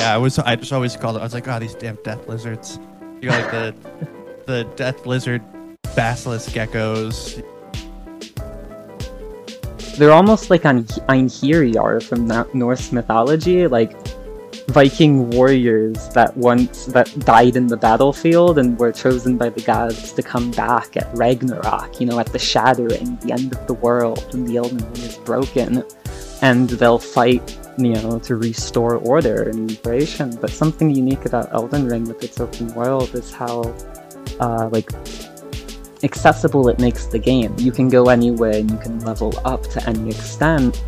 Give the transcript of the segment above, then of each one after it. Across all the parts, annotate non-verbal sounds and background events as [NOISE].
Yeah, I was. I just always called it. I was like, oh, these damn death lizards. You got like the [LAUGHS] the death lizard basilisk geckos. They're almost like an Einherjar from that Norse mythology, like Viking warriors that once that died in the battlefield and were chosen by the gods to come back at Ragnarok, you know, at the shattering, the end of the world, when the Elden Ring is broken, and they'll fight, you know, to restore order and liberation. But something unique about Elden Ring with its open world is how, uh, like, accessible it makes the game. You can go anywhere and you can level up to any extent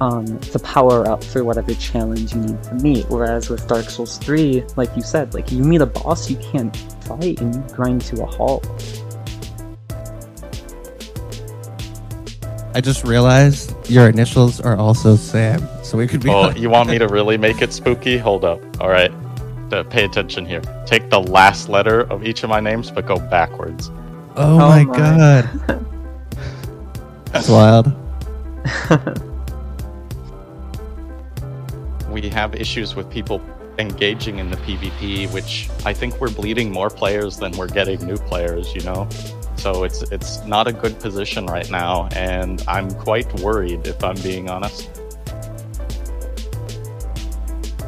um, to power up for whatever challenge you need to meet. Whereas with Dark Souls 3, like you said, like you meet a boss you can't fight and you grind to a halt. I just realized your initials are also Sam, so we could be. Oh, [LAUGHS] you want me to really make it spooky? Hold up. All right, uh, pay attention here. Take the last letter of each of my names, but go backwards. Oh, oh my, my god. [LAUGHS] That's wild. [LAUGHS] we have issues with people engaging in the PvP, which I think we're bleeding more players than we're getting new players, you know? So it's it's not a good position right now, and I'm quite worried if I'm being honest.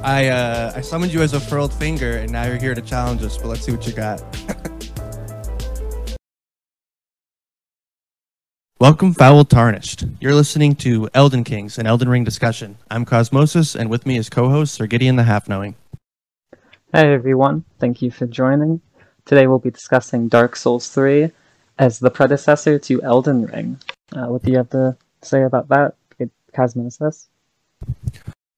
I uh, I summoned you as a furled finger, and now you're here to challenge us. But let's see what you got. [LAUGHS] Welcome, Foul Tarnished. You're listening to Elden Kings, an Elden Ring discussion. I'm Cozmoses, and with me is co-host Sir Gideon the Half Knowing. Hey everyone, thank you for joining. Today we'll be discussing Dark Souls 3 as the predecessor to Elden Ring. Uh, what do you have to say about that, Cozmoses?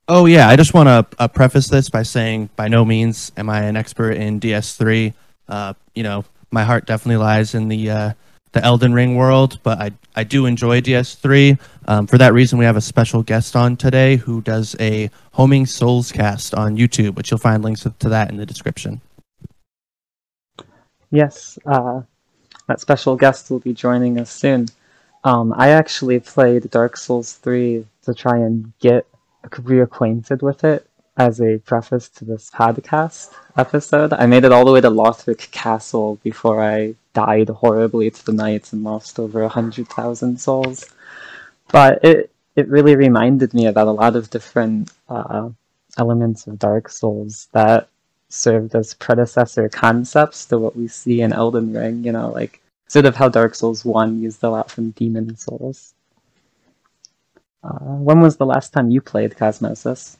Oh yeah, I just want to uh, preface this by saying, by no means am I an expert in DS3. Uh, you know, my heart definitely lies in the uh, the Elden Ring world, but I I do enjoy DS3. Um, for that reason, we have a special guest on today who does a homing Souls cast on YouTube, which you'll find links to that in the description. Yes, uh, that special guest will be joining us soon. Um, I actually played Dark Souls 3 to try and get reacquainted with it as a preface to this podcast episode. I made it all the way to Lothric Castle before I died horribly to the knights and lost over a hundred thousand souls. But it it really reminded me about a lot of different uh, elements of Dark Souls that served as predecessor concepts to what we see in Elden Ring. You know, like sort of how Dark Souls One used a lot from Demon Souls. Uh, when was the last time you played Cozmoses?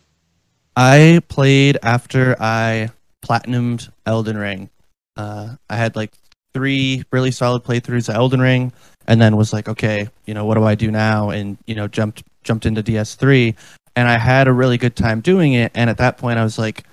I played after I platinumed Elden Ring. Uh, I had like three really solid playthroughs of Elden Ring, and then was like, okay, you know, what do I do now? And you know, jumped jumped into DS3, and I had a really good time doing it. And at that point, I was like,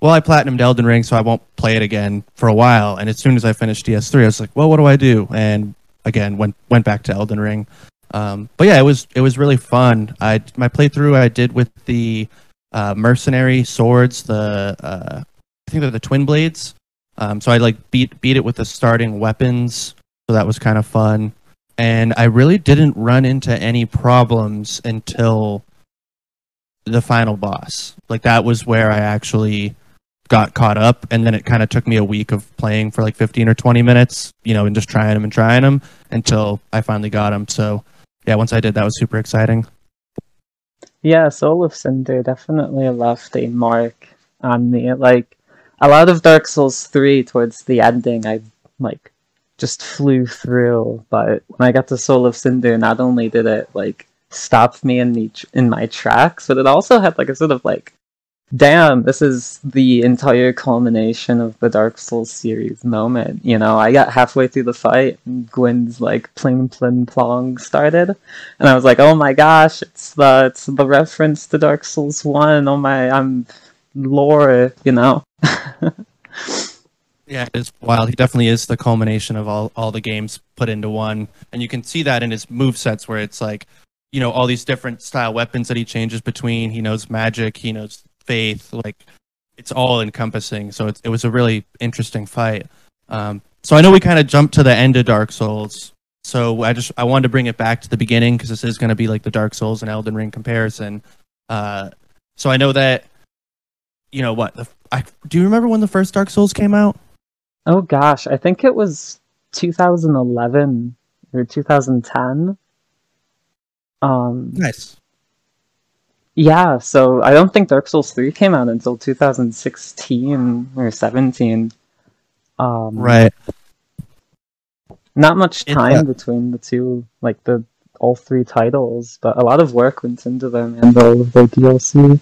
well, I platinumed Elden Ring, so I won't play it again for a while. And as soon as I finished DS3, I was like, well, what do I do? And again, went went back to Elden Ring. Um, but yeah, it was it was really fun. I my playthrough I did with the uh, mercenary swords, the uh, I think they're the twin blades. Um, so I like beat beat it with the starting weapons, so that was kind of fun. And I really didn't run into any problems until the final boss. Like that was where I actually got caught up, and then it kind of took me a week of playing for like 15 or 20 minutes, you know, and just trying them and trying them until I finally got them. So yeah, once I did, that was super exciting. Yeah, Soul of Cinder definitely left a mark um, on me. Like a lot of Dark Souls 3 towards the ending, I like just flew through, but when I got to Soul of Cinder, not only did it like stop me in the in my tracks, but it also had like a sort of like damn, this is the entire culmination of the Dark Souls series moment. You know, I got halfway through the fight and Gwyn's like pling pling plong started. And I was like, oh my gosh, it's the it's the reference to Dark Souls one. Oh my I'm lore, you know. [LAUGHS] yeah, it's wild. He definitely is the culmination of all, all the games put into one. And you can see that in his move sets where it's like, you know, all these different style weapons that he changes between. He knows magic, he knows faith, like it's all encompassing. So it, it was a really interesting fight. Um, so I know we kind of jumped to the end of Dark Souls. So I just I wanted to bring it back to the beginning because this is going to be like the Dark Souls and Elden Ring comparison. Uh, so I know that you know what? The, I do you remember when the first Dark Souls came out? Oh gosh, I think it was 2011 or 2010. Um, Nice. Yeah, so I don't think Dark Souls 3 came out until 2016 or 17. Um, Right. Not much It, time uh, between the two, like the all three titles, but a lot of work went into them and all of their DLC.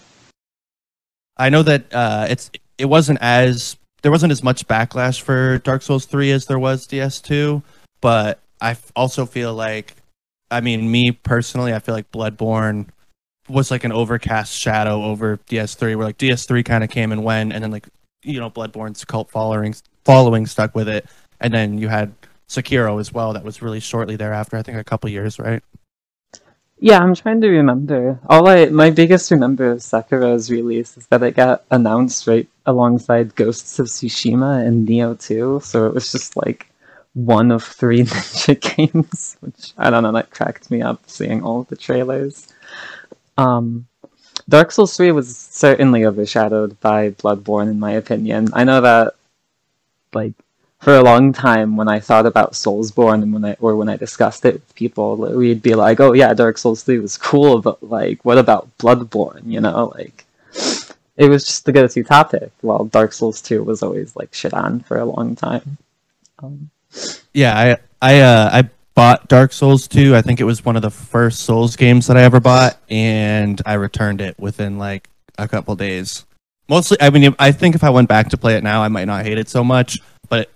I know that uh, it's it wasn't as there wasn't as much backlash for Dark Souls 3 as there was DS2, but I f- also feel like I mean, me personally, I feel like Bloodborne was like an overcast shadow over DS3 where like DS3 kind of came and went and then like you know Bloodborne's cult following following stuck with it and then you had Sekiro as well that was really shortly thereafter, I think a couple years, right? Yeah, I'm trying to remember. All I my biggest remember of Sekiro's release is that it got announced right alongside Ghosts of Tsushima and Nioh 2, so it was just like one of three [LAUGHS] ninja games, which I don't know, that cracked me up seeing all the trailers. Um Dark Souls 3 was certainly overshadowed by Bloodborne in my opinion. I know that like for a long time when I thought about Soulsborne and when I or when I discussed it with people, we'd be like, "Oh yeah, Dark Souls 3 was cool, but like what about Bloodborne?" You know, like it was just the go-to topic, while Dark Souls 2 was always like shit on for a long time. Um, Yeah, I I uh, I bought Dark Souls 2. I think it was one of the first Souls games that I ever bought, and I returned it within like a couple days. Mostly, I mean, I think if I went back to play it now, I might not hate it so much, but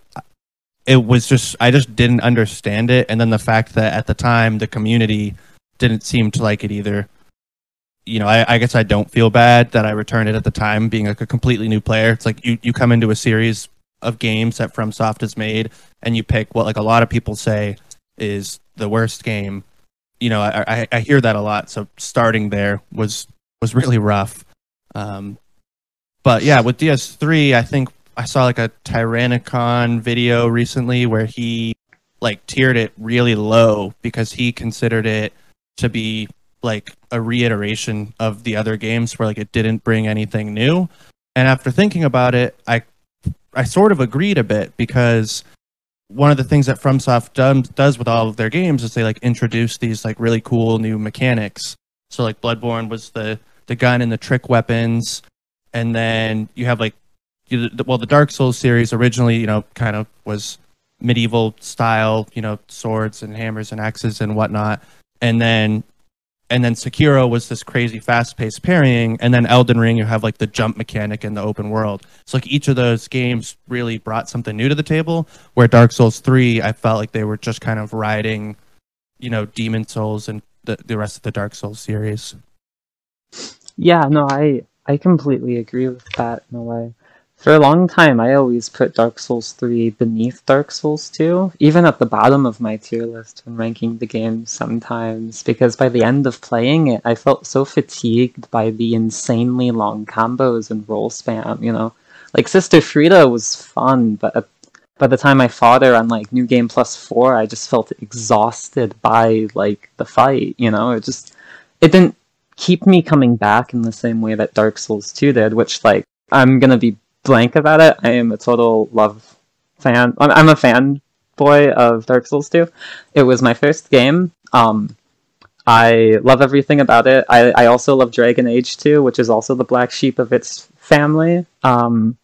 it was just I just didn't understand it, and then the fact that at the time the community didn't seem to like it either. You know, I, I guess I don't feel bad that I returned it at the time, being like a completely new player. It's like you, you come into a series of games that FromSoft has made, and you pick what like a lot of people say is the worst game. You know, I, I, I hear that a lot. So starting there was was really rough. Um, but yeah, with DS3, I think I saw like a Tyranicon video recently where he like tiered it really low because he considered it to be like a reiteration of the other games where like it didn't bring anything new. And after thinking about it, I I sort of agreed a bit because one of the things that FromSoft does, does with all of their games is they like introduce these like really cool new mechanics. So like Bloodborne was the the gun and the trick weapons, and then you have like you, well the Dark Souls series originally you know kind of was medieval style you know swords and hammers and axes and whatnot, and then and then Sekiro was this crazy fast-paced parrying, and then Elden Ring you have like the jump mechanic in the open world. So like each of those games really brought something new to the table. Where Dark Souls three, I felt like they were just kind of riding, you know, Demon Souls and the the rest of the Dark Souls series. yeah, no, I I completely agree with that in a way. For a long time, I always put Dark Souls 3 beneath Dark Souls 2, even at the bottom of my tier list when ranking the game sometimes, because by the end of playing it, I felt so fatigued by the insanely long combos and roll spam, you know? Like, Sister Friede was fun, but at, by the time I fought her on, like, New Game Plus 4, I just felt exhausted by, like, the fight, you know? It just, it didn't keep me coming back in the same way that Dark Souls 2 did, which, like, I'm gonna be blank about it. I am a total love fan. I'm, a fan boy of Dark Souls 2. It was my first game. Um, I love everything about it. I, I also love Dragon Age 2, which is also the black sheep of its family. Um,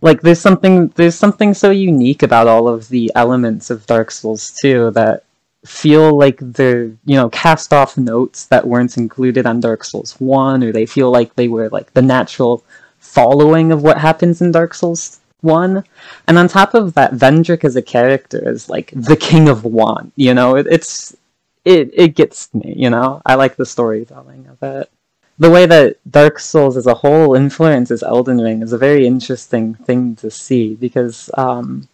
like there's something there's something so unique about all of the elements of Dark Souls 2 that feel like they're you know cast off notes that weren't included on Dark Souls 1 or they feel like they were like the natural following of what happens in Dark Souls 1 and on top of that Vendrick as a character is like the king of want you know? It, it's it it gets me you know? I like the storytelling of it. The way that Dark Souls as a whole influences Elden Ring is a very interesting thing to see because um,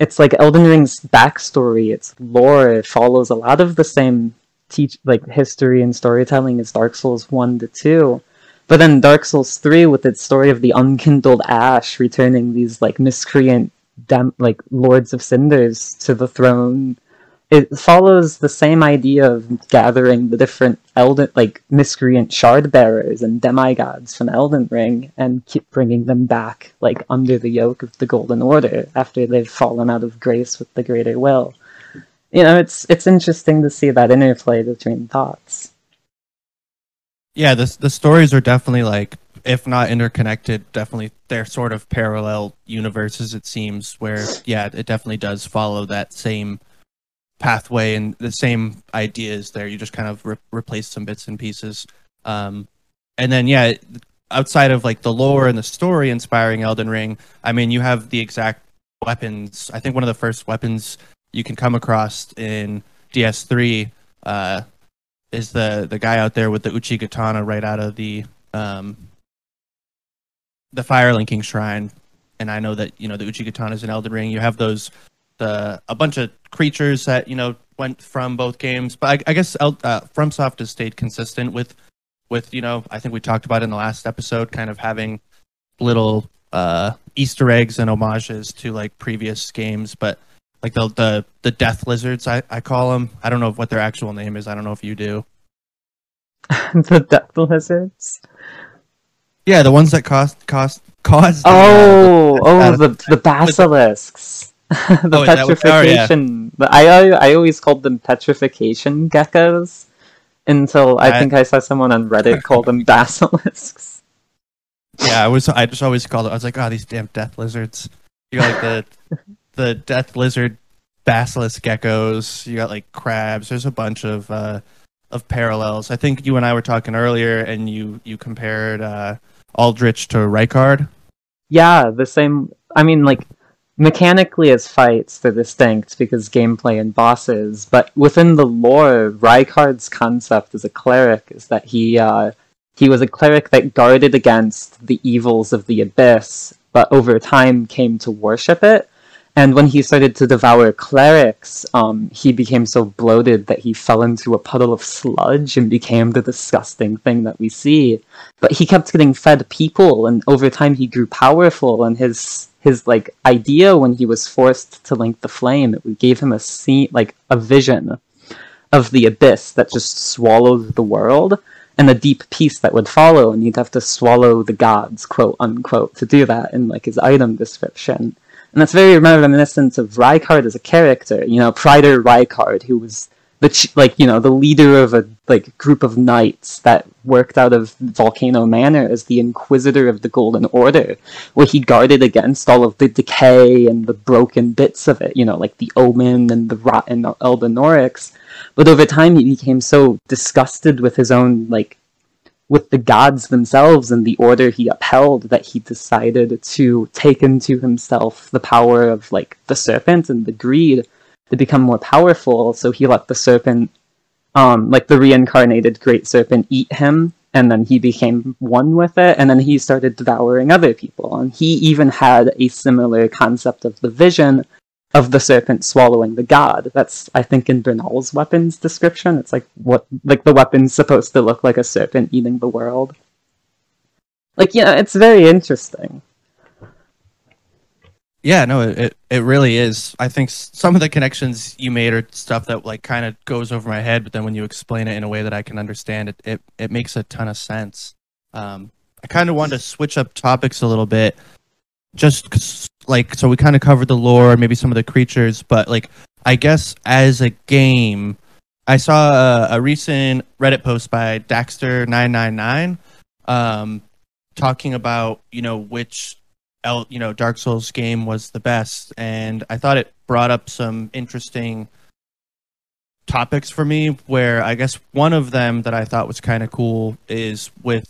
it's like Elden Ring's backstory, its lore, it follows a lot of the same teach like history and storytelling as Dark Souls one to two. But then Dark Souls three, with its story of the unkindled ash returning these like miscreant like lords of cinders to the throne, it follows the same idea of gathering the different Elden, like miscreant shard bearers and demigods from Elden Ring, and keep bringing them back, like under the yoke of the Golden Order after they've fallen out of grace with the Greater Will. You know, it's it's interesting to see that interplay between thoughts. Yeah, the the stories are definitely like, if not interconnected, definitely they're sort of parallel universes. It seems where yeah, it definitely does follow that same pathway and the same ideas there. You just kind of re- replace some bits and pieces. Um, and then yeah, outside of like the lore and the story inspiring Elden Ring, I mean, you have the exact weapons. I think one of the first weapons you can come across in DS3 uh, is the the guy out there with the Uchigatana right out of the um, the Firelinking Shrine. And I know that you know the Uchigatana is in Elden Ring. You have those the a bunch of creatures that you know went from both games. But I, I guess uh, FromSoft has stayed consistent with with you know I think we talked about in the last episode, kind of having little uh, Easter eggs and homages to like previous games, but like the the the death lizards I, I call them. I don't know what their actual name is. I don't know if you do. [LAUGHS] the death lizards. Yeah, the ones that cost cost cause. Oh, the, uh, [LAUGHS] [LAUGHS] the, oh, the the basilisks. the oh, petrification. Oh, yeah. I, I I always called them petrification geckos until I, I think I saw someone on Reddit call them basilisks. Yeah, I was. I just always called it. I was like, oh, these damn death lizards. You got like the the death lizard basilisk geckos. You got like crabs. There's a bunch of uh, of parallels. I think you and I were talking earlier, and you you compared uh, Aldrich to Rykard. Yeah, the same. I mean, like mechanically as fights they're distinct because gameplay and bosses but within the lore rykard's concept as a cleric is that he uh, he was a cleric that guarded against the evils of the abyss but over time came to worship it and when he started to devour clerics um, he became so bloated that he fell into a puddle of sludge and became the disgusting thing that we see. But he kept getting fed people and over time he grew powerful and his his like idea when he was forced to link the flame it gave him a scene like a vision of the abyss that just swallowed the world and the deep peace that would follow and he'd have to swallow the gods quote unquote to do that in like his item description and that's very reminiscent of Rykard as a character you know Praetor Rykard who was the ch- like you know the leader of a like group of knights that worked out of Volcano Manor as the Inquisitor of the Golden Order, where he guarded against all of the decay and the broken bits of it, you know, like the Omen and the rotten Albinaurics. But over time, he became so disgusted with his own like with the gods themselves and the order he upheld that he decided to take into himself the power of like the serpent and the greed to become more powerful. So he let the serpent, um, like the reincarnated great serpent, eat him, and then he became one with it, and then he started devouring other people. And he even had a similar concept of the vision of the serpent swallowing the god. That's I think in Bernahl's weapons description. It's like what like the weapon's supposed to look like a serpent eating the world. Like yeah, it's very interesting. Yeah, no, it it really is. I think some of the connections you made are stuff that like kind of goes over my head, but then when you explain it in a way that I can understand, it it, it makes a ton of sense. Um, I kind of wanted to switch up topics a little bit, just like so we kind of covered the lore, maybe some of the creatures, but like I guess as a game, I saw a, a recent Reddit post by Daxter nine nine nine, um, talking about you know which El, you know, Dark Souls game was the best, and I thought it brought up some interesting topics for me. Where I guess one of them that I thought was kind of cool is with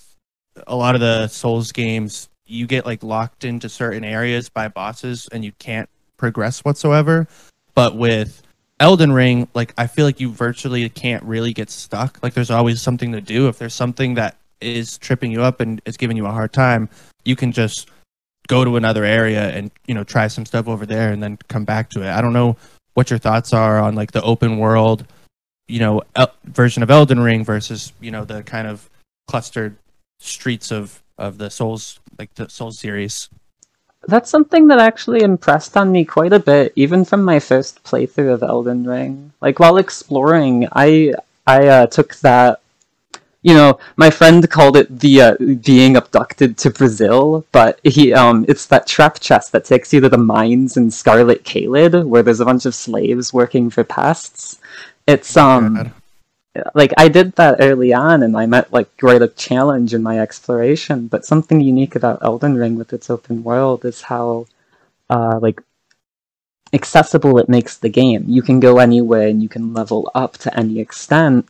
a lot of the Souls games, you get like locked into certain areas by bosses, and you can't progress whatsoever. But with Elden Ring, like I feel like you virtually can't really get stuck. Like there's always something to do. If there's something that is tripping you up and is giving you a hard time, you can just go to another area and you know try some stuff over there and then come back to it. I don't know what your thoughts are on like the open world, you know, el- version of Elden Ring versus you know the kind of clustered streets of of the Souls like the Soul series. That's something that actually impressed on me quite a bit, even from my first playthrough of Elden Ring. Like while exploring, I I uh, took that. You know, my friend called it the uh, being abducted to Brazil, but he um, it's that trap chest that takes you to the mines in Scarlet Caelid, where there's a bunch of slaves working for pests. It's um, God. Like I did that early on, and I met like quite a challenge in my exploration. But something unique about Elden Ring with its open world is how, uh, like, accessible it makes the game. You can go anywhere and you can level up to any extent,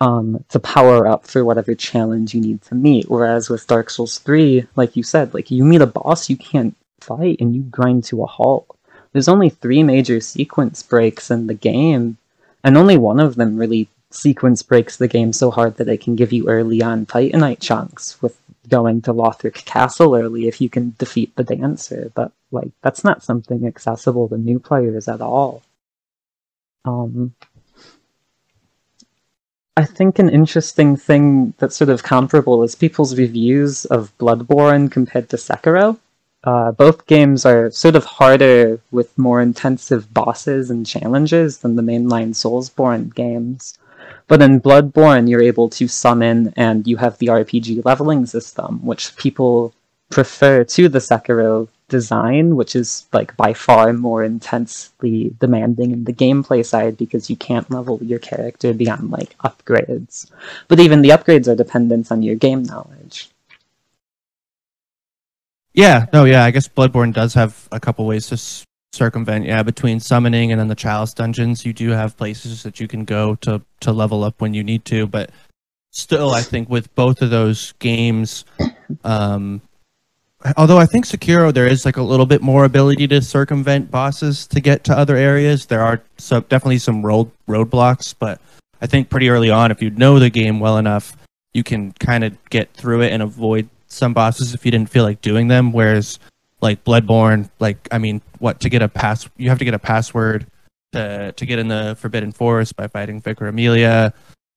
um, to power up for whatever challenge you need to meet. Whereas with Dark Souls Three, like you said, like you meet a boss you can't fight and you grind to a halt. There's only three major sequence breaks in the game, and only one of them really sequence breaks the game so hard that it can give you early on Titanite chunks with going to Lothric Castle early if you can defeat the dancer, but like that's not something accessible to new players at all. Um I think an interesting thing that's sort of comparable is people's reviews of Bloodborne compared to Sekiro. Uh, both games are sort of harder with more intensive bosses and challenges than the mainline Soulsborne games. But in Bloodborne, you're able to summon and you have the RPG leveling system, which people prefer to the Sekiro design, which is like by far more intensely demanding in the gameplay side because you can't level your character beyond like upgrades. But even the upgrades are dependent on your game knowledge. Yeah, no, yeah. I guess Bloodborne does have a couple ways to circumvent. Yeah, between summoning and then the Chalice dungeons, you do have places that you can go to to level up when you need to. But still, I think with both of those games, um, although I think Sekiro there is like a little bit more ability to circumvent bosses to get to other areas. There are so definitely some road roadblocks, but I think pretty early on, if you know the game well enough, you can kind of get through it and avoid some bosses if you didn't feel like doing them. Whereas like Bloodborne, like I mean, what to get a pass? You have to get a password to to get in the Forbidden Forest by fighting Vicar Amelia.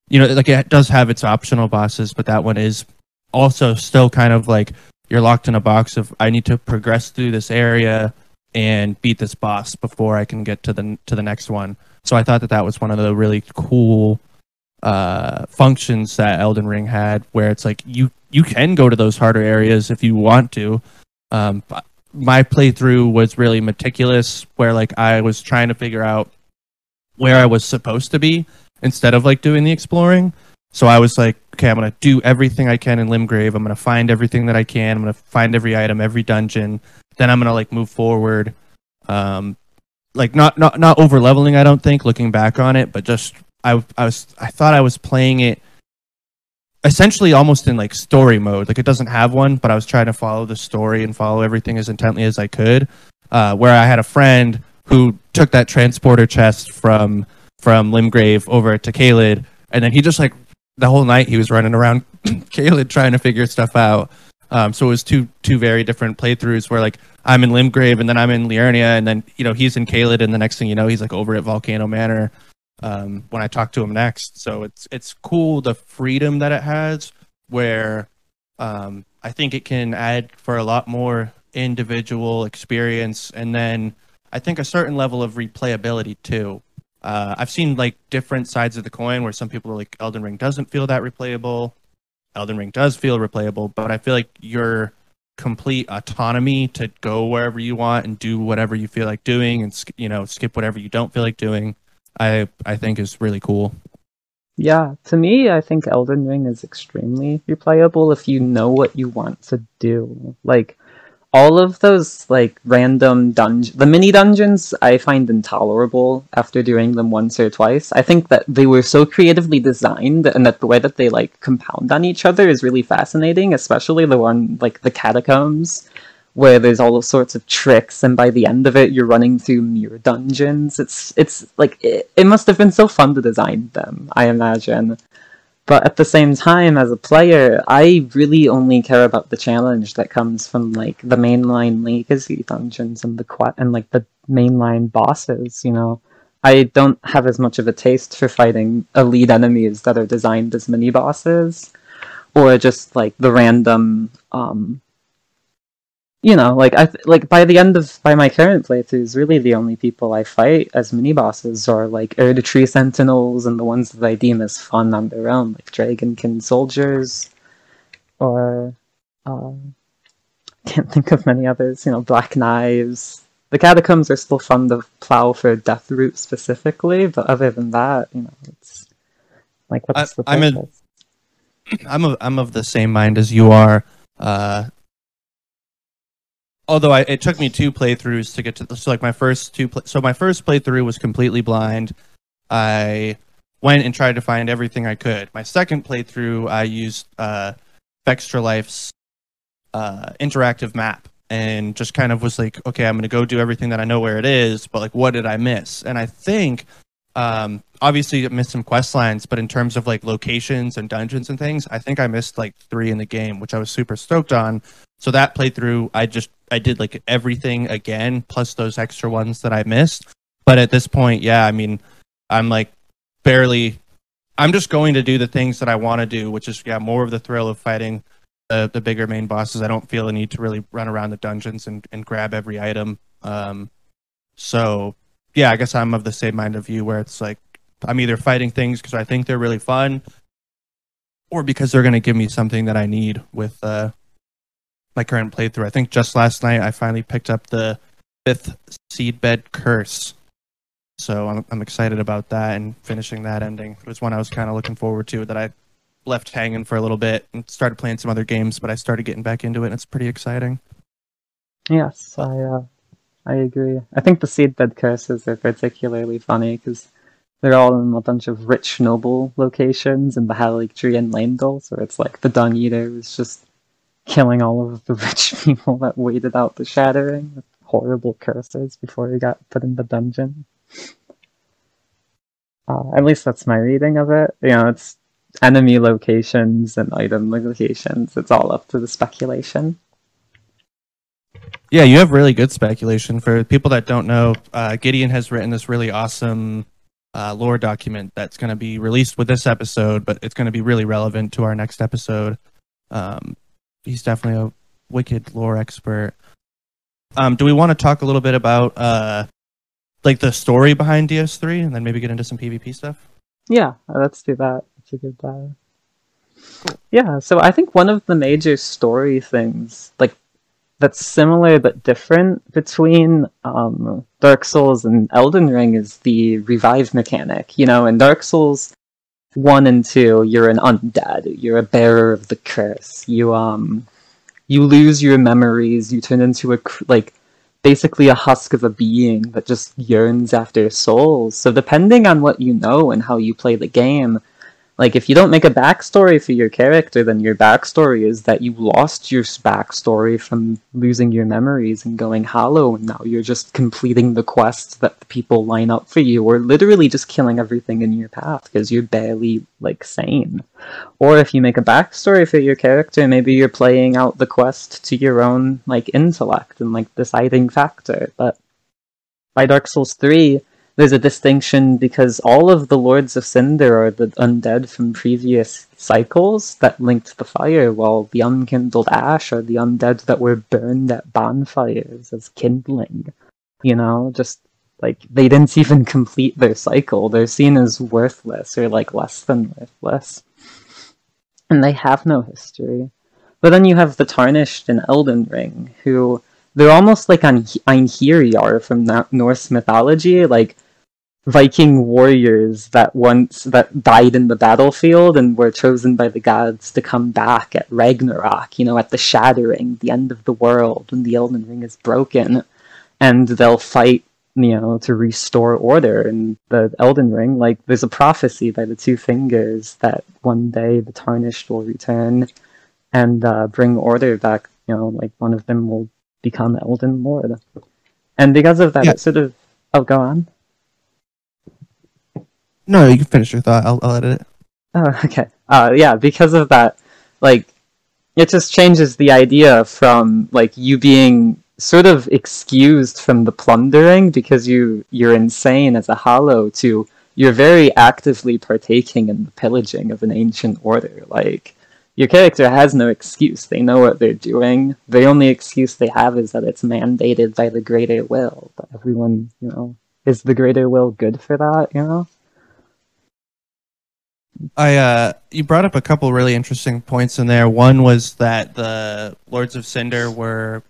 You know, like it does have its optional bosses, but that one is also still kind of like you're locked in a box of I need to progress through this area and beat this boss before I can get to the to the next one. So I thought that that was one of the really cool uh, functions that Elden Ring had, where it's like you you can go to those harder areas if you want to. Um, my playthrough was really meticulous, where like I was trying to figure out where I was supposed to be instead of like doing the exploring. So I was like, okay, I'm gonna do everything I can in Limgrave. I'm gonna find everything that I can. I'm gonna find every item, every dungeon. Then I'm gonna like move forward. Um, like not not not over leveling. I don't think looking back on it, but just I I was I thought I was playing it essentially almost in like story mode. Like it doesn't have one, but I was trying to follow the story and follow everything as intently as I could. Uh, where I had a friend who took that transporter chest from from Limgrave over to Caelid, and then he just like the whole night he was running around [CLEARS THROAT] Caelid trying to figure stuff out. Um, so it was two two very different playthroughs where like I'm in Limgrave and then I'm in Liurnia and then you know he's in Caelid and the next thing you know he's like over at Volcano Manor um, when I talk to him next. So it's it's cool the freedom that it has where um, I think it can add for a lot more individual experience and then I think a certain level of replayability too. Uh, I've seen like different sides of the coin where some people are like Elden Ring doesn't feel that replayable. Elden Ring does feel replayable, but I feel like your complete autonomy to go wherever you want and do whatever you feel like doing and you know skip whatever you don't feel like doing. I I think is really cool. Yeah, to me, I think Elden Ring is extremely replayable if you know what you want to do. Like, all of those, like, random dungeon, the mini dungeons, I find intolerable after doing them once or twice. I think that they were so creatively designed and that the way that they, like, compound on each other is really fascinating, especially the one, like, the catacombs where there's all sorts of tricks and by the end of it you're running through mirror dungeons. It's it's like it, it must have been so fun to design them i imagine. But at the same time as a player i really only care about the challenge that comes from like the mainline legacy dungeons and the que- and like the mainline bosses you know? I don't have as much of a taste for fighting elite enemies that are designed as mini bosses or just like the random um you know, like I th- like by the end of by my current playthroughs, really the only people I fight as mini bosses are like Erdtree Tree Sentinels and the ones that I deem as fun on their own, like Dragonkin soldiers, or um, can't think of many others. You know, Black Knives. The catacombs are still fun to plow for Deathroot specifically, but other than that, you know, it's like what's I- the I'm purpose? [CLEARS THROAT] I'm of I'm of the same mind as you are. Uh, although I, it took me two playthroughs to get to so like my first two. Play, so my first playthrough was completely blind. I went and tried to find everything I could. My second playthrough, I used uh, Fextralife's uh, interactive map and just kind of was like, okay, I'm going to go do everything that I know where it is, but like, what did I miss? And I think, um, obviously, I missed some quest lines, but in terms of like locations and dungeons and things, I think I missed like three in the game, which I was super stoked on. So that playthrough, I just I did like everything again, plus those extra ones that I missed. But at this point, yeah, I mean, I'm like barely. I'm just going to do the things that I want to do, which is yeah, more of the thrill of fighting the the bigger main bosses. I don't feel a need to really run around the dungeons and, and grab every item. Um, so yeah, I guess I'm of the same mind of you where it's like I'm either fighting things because I think they're really fun, or because they're going to give me something that I need with uh, my current playthrough. I think just last night I finally picked up the fifth seedbed curse. So I'm, I'm excited about that and finishing that ending. It was one I was kind of looking forward to that I left hanging for a little bit and started playing some other games, but I started getting back into it and it's pretty exciting. Yes, I uh, I agree. I think the seedbed curses are particularly funny because they're all in a bunch of rich noble locations in the Haligtree and Leyndell, so it's like the Dung Eater was just killing all of the [LAUGHS] rich people that waited out the shattering with horrible curses before he got put in the dungeon. Uh, at least that's my reading of it. You know, it's enemy locations and item locations. It's all up to the speculation. Yeah, you have really good speculation. For people that don't know, uh, Gideon has written this really awesome uh, lore document that's going to be released with this episode, but it's going to be really relevant to our next episode. Um, he's definitely a wicked lore expert. Um, do we want to talk a little bit about uh, like the story behind DS3, and then maybe get into some PvP stuff? Yeah, let's do that. It's a good uh... Yeah, so I think one of the major story things, like that's similar but different between um, Dark Souls and Elden Ring is the revive mechanic. You know, in Dark Souls one and two, you're an undead. You're a bearer of the curse. You um, you lose your memories. You turn into a like basically a husk of a being that just yearns after souls. So depending on what you know and how you play the game, like if you don't make a backstory for your character, then your backstory is that you lost your backstory from losing your memories and going hollow, and now you're just completing the quests that the people line up for you, or literally just killing everything in your path because you're barely like sane. Or if you make a backstory for your character, maybe you're playing out the quest to your own like intellect and like deciding factor. But by Dark Souls 3, there's a distinction because all of the Lords of Cinder are the undead from previous cycles that linked the fire, while the unkindled ash are the undead that were burned at bonfires as kindling. You know, just like they didn't even complete their cycle. They're seen as worthless or like less than worthless. And they have no history. But then you have the Tarnished in Elden Ring, who they're almost like Ein- Einherjar from Norse mythology, like Viking warriors that once that died in the battlefield and were chosen by the gods to come back at Ragnarok, you know, at the shattering, the end of the world, when the Elden Ring is broken, and they'll fight, you know, to restore order in the Elden Ring. Like there's a prophecy by the two fingers that one day the Tarnished will return and uh, bring order back. You know, like one of them will become Elden Lord, and because of that, Yeah. it sort of. Oh, go on. No, you can finish your thought. I'll, I'll edit it. Oh, [LAUGHS] okay. Uh, yeah, because of that, like, it just changes the idea from like you being sort of excused from the plundering because you you're insane as a hollow to you're very actively partaking in the pillaging of an ancient order. Like, your character has no excuse. They know what they're doing. The only excuse they have is that it's mandated by the greater will. But everyone, you know, is the greater will good for that? You know. I uh, you brought up a couple really interesting points in there. One was that the Lords of Cinder were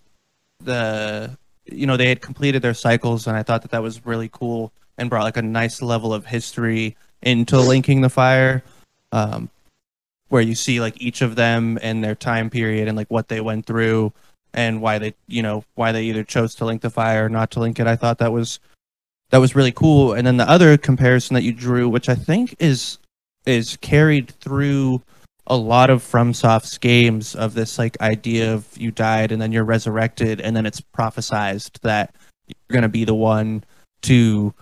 the you know they had completed their cycles, and I thought that that was really cool and brought like a nice level of history into linking the fire, um, where you see like each of them and their time period and like what they went through and why they you know why they either chose to link the fire or not to link it. I thought that was that was really cool. And then the other comparison that you drew, which I think is is carried through a lot of FromSoft's games of this like idea of you died and then you're resurrected and then it's prophesized that you're going to be the one to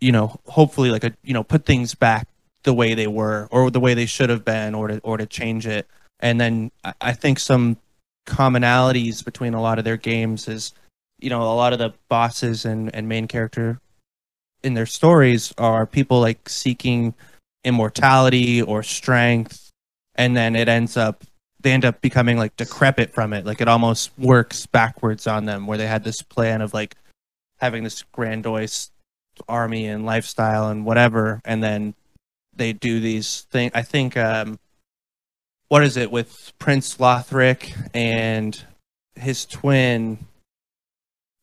you know hopefully like a you know put things back the way they were or the way they should have been or to or to change it. And then I- think some commonalities between a lot of their games is you know a lot of the bosses and and main character in their stories are people like seeking immortality or strength and then it ends up they end up becoming like decrepit from it. Like it almost works backwards on them where they had this plan of like having this grandiose army and lifestyle and whatever and then they do these things i think um what is it with prince lothric and his twin?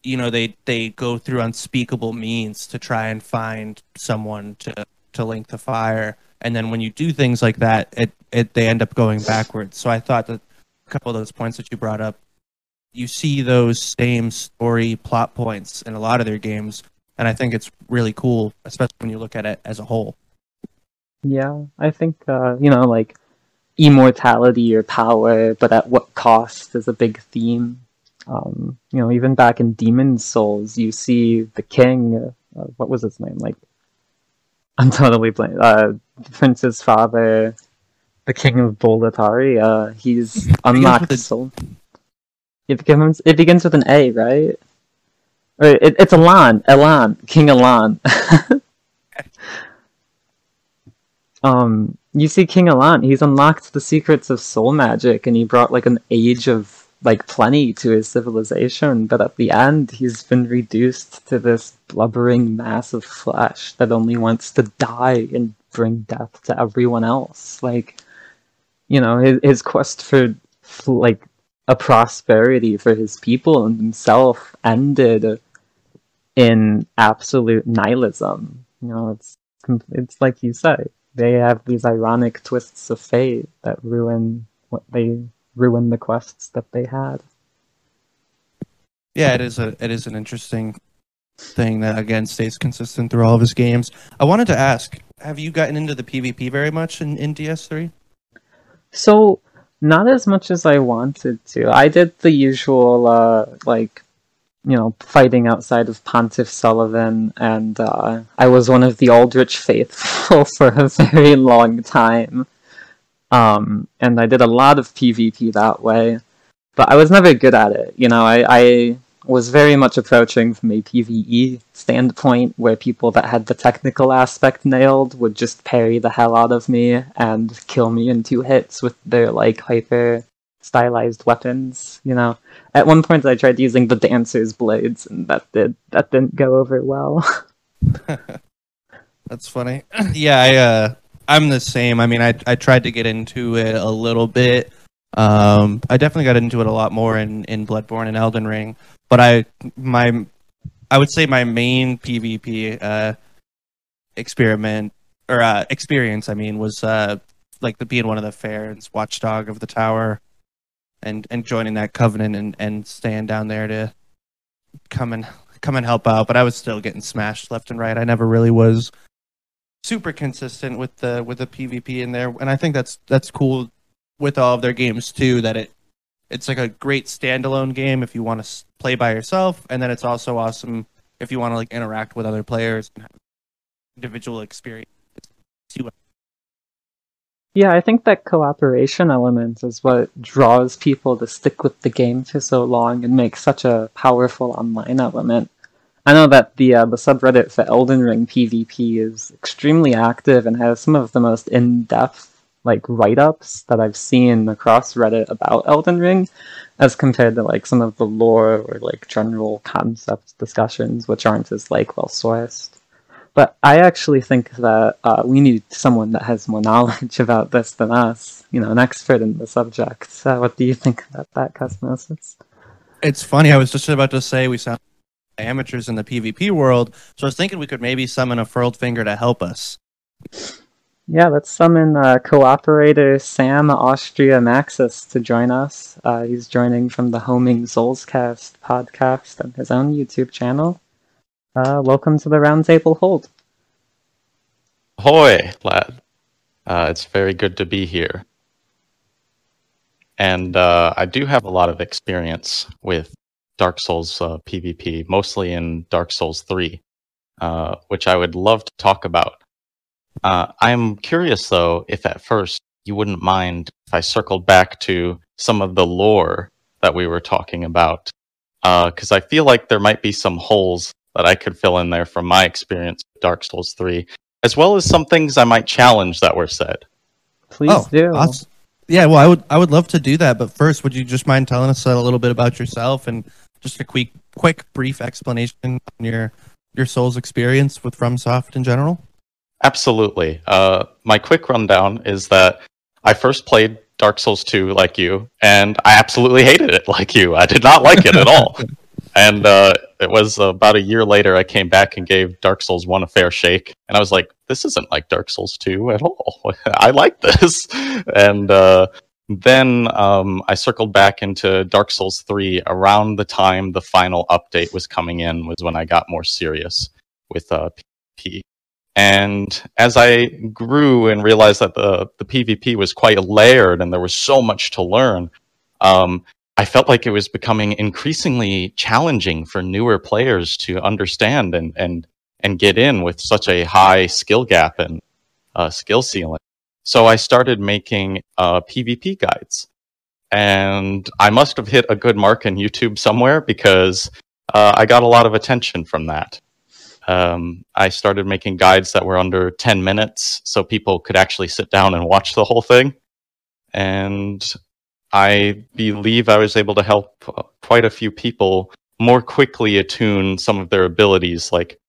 You know they they go through unspeakable means to try and find someone to to link the fire and then when you do things like that it it they end up going backwards so i thought that a couple of those points that you brought up you see those same story plot points in a lot of their games and i think it's really cool especially when you look at it as a whole Yeah, I think uh, you know, like immortality or power, but at what cost is a big theme. Um, you know, even back in Demon Souls, you see the king. Uh, what was his name? Like, [LAUGHS] I'm totally blank. Uh, Prince's father, the king of Boletaria. Uh, he's unlocked soul. It begins. It begins with an A, right? Or it, it's Elan. Elan. King Elan. [LAUGHS] um you see king alan he's unlocked the secrets of soul magic and he brought like an age of like plenty to his civilization but at the end he's been reduced to this blubbering mass of flesh that only wants to die and bring death to everyone else. Like you know his, his quest for like a prosperity for his people and himself ended in absolute nihilism. You know it's it's like you say they have these ironic twists of fate that ruin what they ruin the quests that they had. yeah it is a it is an interesting thing that again stays consistent through all of his games i wanted to ask have you gotten into the pvp very much in, in ds3 So not as much as I wanted to. I did the usual uh like you know, fighting outside of Pontiff Sulyvahn and uh I was one of the Aldrich faithful [LAUGHS] for a very long time. Um and I did a lot of PvP that way. But I was never good at it. You know, I, I was very much approaching from a PvE standpoint where people that had the technical aspect nailed would just parry the hell out of me and kill me in two hits with their like hyper stylized weapons, you know. At one point I tried using the dancer's blades and that did that didn't go over well. [LAUGHS] [LAUGHS] That's funny. [CLEARS THROAT] yeah, I uh I'm the same. I mean, I I tried to get into it a little bit. Um I definitely got into it a lot more in in Bloodborne and Elden Ring, but I my I would say my main PvP uh experiment or uh experience, I mean, was uh like the being one of the Farrons, watchdog of the tower and and joining that covenant and and staying down there to come and come and help out, but I was still getting smashed left and right. I never really was super consistent with the with the PvP in there, and I think that's that's cool with all of their games too. That it it's like a great standalone game if you want to play by yourself, and then it's also awesome if you want to like interact with other players and have individual experience. Yeah, I think that cooperation element is what draws people to stick with the game for so long and makes such a powerful online element. I know that the uh, the subreddit for Elden Ring PvP is extremely active and has some of the most in-depth like write-ups that I've seen across Reddit about Elden Ring, as compared to like some of the lore or like general concept discussions, which aren't as like well sourced. But I actually think that uh, we need someone that has more [LAUGHS] knowledge about this than us. You know, an expert in the subject. So what do you think about that, Cozmoses? It's funny. I was just about to say we sound amateurs in the PvP world, so I was thinking we could maybe summon a furled finger to help us. Yeah, let's summon uh, cooperator Sam Austria Maxis to join us. Uh, he's joining from the Homing Soulscast podcast and his own YouTube channel. Uh, welcome to the Roundtable Hold. Ahoy, lad. Uh, it's very good to be here. And uh, I do have a lot of experience with Dark Souls uh, PvP, mostly in Dark Souls 3, uh, which I would love to talk about. Uh, I'm curious, though, if at first you wouldn't mind if I circled back to some of the lore that we were talking about, because I feel like there might be some holes that I could fill in there from my experience with Dark Souls 3, as well as some things I might challenge that were said. Please oh, do. awes- Yeah, well, I would I would love to do that, but first, would you just mind telling us a little bit about yourself and just a quick quick brief explanation on your your Souls experience with FromSoft in general? Absolutely. Uh, my quick rundown is that I first played Dark Souls 2 like you, and I absolutely hated it [LAUGHS] like you. I did not like it at all. [LAUGHS] And uh, it was about a year later I came back and gave Dark Souls 1 a fair shake, and I was like, this isn't like Dark Souls 2 at all. [LAUGHS] I like this. And uh, then um, I circled back into Dark Souls 3 around the time the final update was coming in, was when I got more serious with uh, PvP. And as I grew and realized that the, the PvP was quite layered and there was so much to learn, um, I felt like it was becoming increasingly challenging for newer players to understand and, and, and get in with such a high skill gap and uh, skill ceiling. So I started making uh, PvP guides. And I must have hit a good mark in YouTube somewhere because uh, I got a lot of attention from that. Um, I started making guides that were under 10 minutes so people could actually sit down and watch the whole thing. And I believe I was able to help uh, quite a few people more quickly attune some of their abilities. Like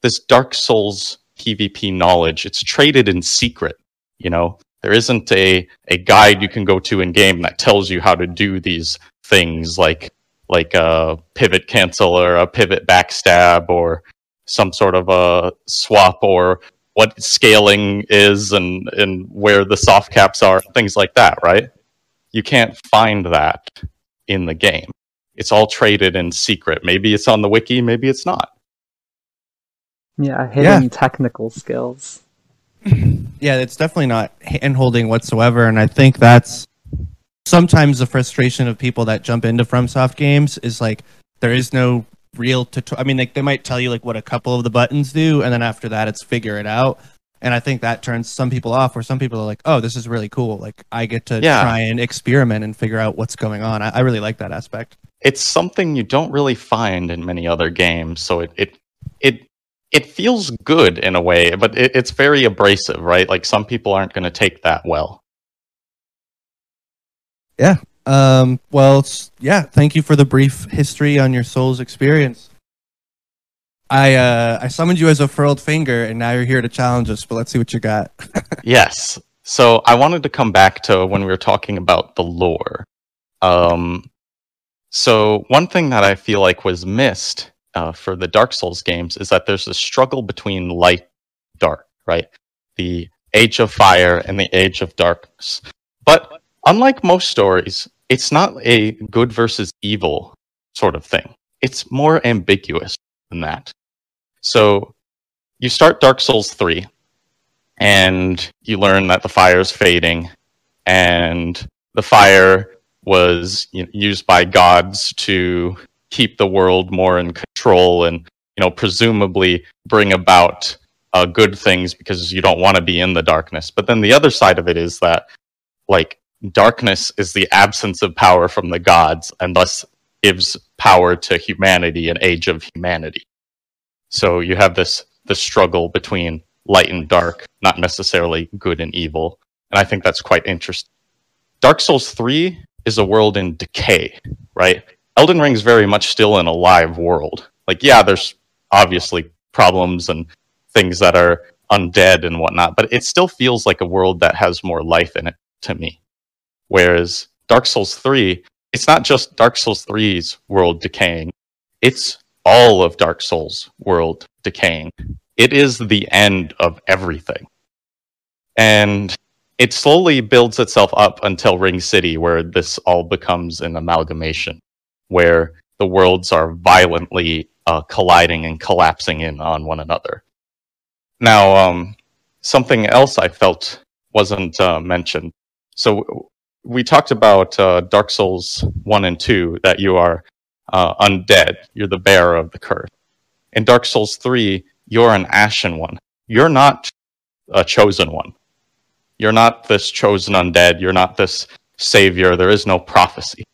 this Dark Souls PvP knowledge, it's traded in secret. You know, there isn't a, a guide you can go to in game that tells you how to do these things like like a pivot cancel or a pivot backstab or some sort of a swap or what scaling is and and where the soft caps are things like that right? You can't find that in the game. It's all traded in secret. Maybe it's on the wiki maybe it's not. Yeah, hidden technical skills. Yeah, it's definitely not hand holding whatsoever, and I think that's sometimes the frustration of people that jump into FromSoft games is like there is no real tutorial. I mean, like they might tell you like what a couple of the buttons do, and then after that, it's figure it out. And I think that turns some people off, where some people are like, "Oh, this is really cool! Like I get to Yeah. try and experiment and figure out what's going on." I, I really like that aspect. it's something you don't really find in many other games so it it it, it feels good in a way but it, it's very abrasive right like some people aren't going to take that well Yeah. Um, well, yeah, thank you for the brief history on your Souls experience. I uh, I summoned you as a furled finger, and now you're here to challenge us. But let's see what you got. [LAUGHS] Yes. So I wanted to come back to when we were talking about the lore. Um, so one thing that I feel like was missed uh, for the Dark Souls games is that there's a struggle between light, dark, right? The Age of Fire and the Age of Darkness. But unlike most stories, it's not a good versus evil sort of thing. It's more ambiguous than that. So you start Dark Souls 3 and you learn that the fire is fading and the fire was used by gods to keep the world more in control and you know presumably bring about uh, good things because you don't want to be in the darkness but then the other side of it is that like darkness is the absence of power from the gods and thus gives power to humanity an age of humanity so you have this the struggle between light and dark, not necessarily good and evil. and I think that's quite interesting. Dark Souls 3 is a world in decay, right? Elden Ring's very much still in a live world. Like, yeah, there's obviously problems and things that are undead and whatnot, but it still feels like a world that has more life in it to me. Whereas Dark Souls 3, it's not just Dark Souls 3's world decaying, it's all of Dark Souls world decaying. It is the end of everything. And it slowly builds itself up until Ring City, where this all becomes an amalgamation, where the worlds are violently uh, colliding and collapsing in on one another. Now, um, something else I felt wasn't uh, mentioned. So we talked about uh, Dark Souls 1 and 2, that you are uh, undead. You're the bearer of the curse. In Dark Souls 3, you're an Ashen One. You're not a chosen one. You're not this chosen undead. You're not this savior. There is no prophecy.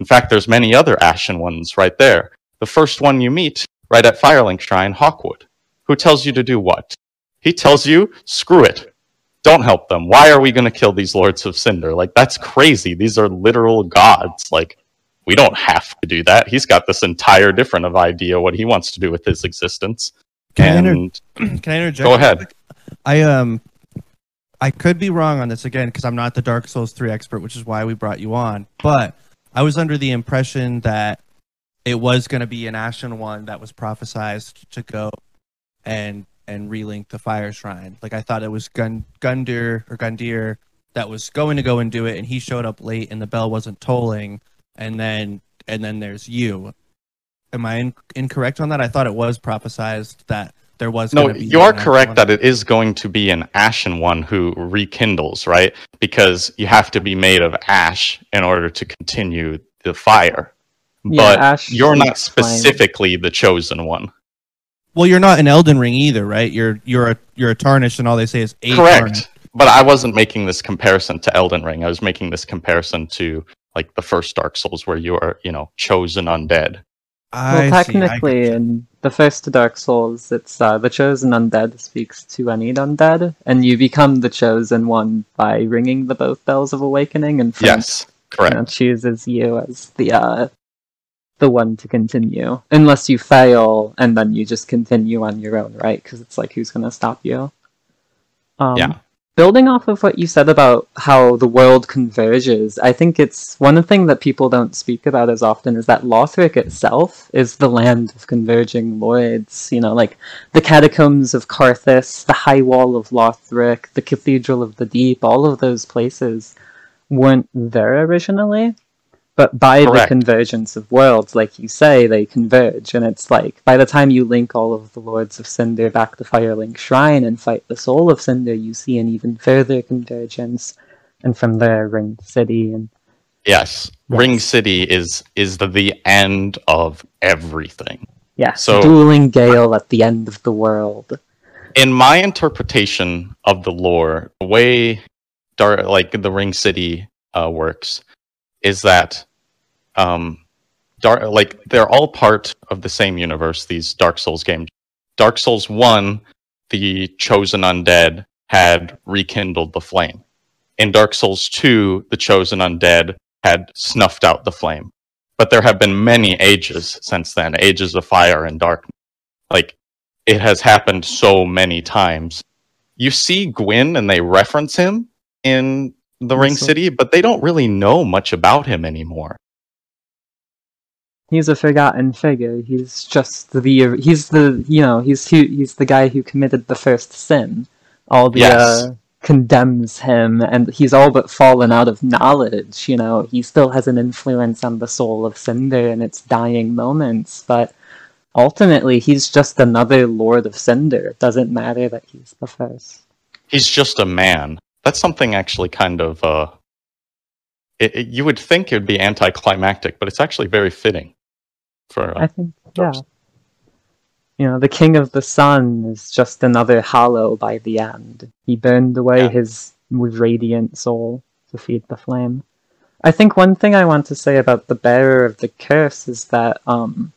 In fact, there's many other Ashen Ones right there. The first one you meet right at Firelink Shrine, Hawkwood, who tells you to do what? He tells you, screw it. Don't help them. Why are we going to kill these Lords of Cinder? Like, that's crazy. These are literal gods. Like, we don't have to do that. He's got this entire different of idea what he wants to do with his existence. Can I, and inter- [CLEARS THROAT] can I interject? go ahead. I um I could be wrong on this again because I'm not the Dark Souls 3 expert, which is why we brought you on. But I was under the impression that it was going to be an Ashen one that was prophesized to go and and relink the Fire Shrine. Like I thought it was Gun Gundyr or Gundir that was going to go and do it, and he showed up late, and the bell wasn't tolling, and then and then there's you. Am I in- incorrect on that? I thought it was prophesized that there was. No, be you are correct one. that it is going to be an ashen one who rekindles, right? Because you have to be made of ash in order to continue the fire. Yeah, But ash you're not speaks flame. specifically the chosen one. Well, you're not an Elden Ring either, right? You're you're a you're a tarnished, and all they say is a Correct. tarnished. But I wasn't making this comparison to Elden Ring. I was making this comparison to like the first Dark Souls where you are, you know, chosen undead. I well, see, I technically, gotcha. in the first Dark Souls, it's uh, the chosen undead speaks to any undead, and you become the chosen one by ringing the both bells of awakening, and Frampt Yes, correct. you know, chooses you as the uh, the one to continue, unless you fail, and then you just continue on your own, right? Because it's like, who's gonna stop you? Um, Yeah. Building off of what you said about how the world converges, I think it's one thing that people don't speak about as often is that Lothric itself is the land of converging lords. You know, like the catacombs of Karthus, the high wall of Lothric, the Cathedral of the Deep, all of those places weren't there originally. But by the convergence of worlds, like you say, they converge. And it's like, by the time you link all of the Lords of Cinder back to Firelink Shrine and fight the Soul of Cinder, you see an even further convergence. And from there, Ring City. And Yes. Ring City is is the, the end of everything. yes, So- dueling Gael at the end of the world. in my interpretation of the lore, the way Dar- like the Ring City uh, works is that um, Dar- like they're all part of the same universe. These Dark Souls games. Dark Souls One, the chosen undead had rekindled the flame. In Dark Souls Two, the chosen undead had snuffed out the flame. But there have been many ages since then, ages of fire and darkness. Like it has happened so many times. You see Gwyn and they reference him in the Ring sir. City, but they don't really know much about him anymore. He's a forgotten figure. He's just the he's the you know he's who he's the guy who committed the first sin. All the Yes. uh, condemns him, and he's all but fallen out of knowledge. You know, he still has an influence on the soul of Cinder in its dying moments, but ultimately he's just another Lord of Cinder. It doesn't matter that he's the first. He's just a man. That's something actually kind of uh it, it- you would think it would be anticlimactic, but it's actually very fitting for I uh, think, yeah. You know, the King of the Sun is just another hollow by the end. He burned away Yeah. his radiant soul to feed the flame. I think one thing I want to say about the bearer of the curse is that um,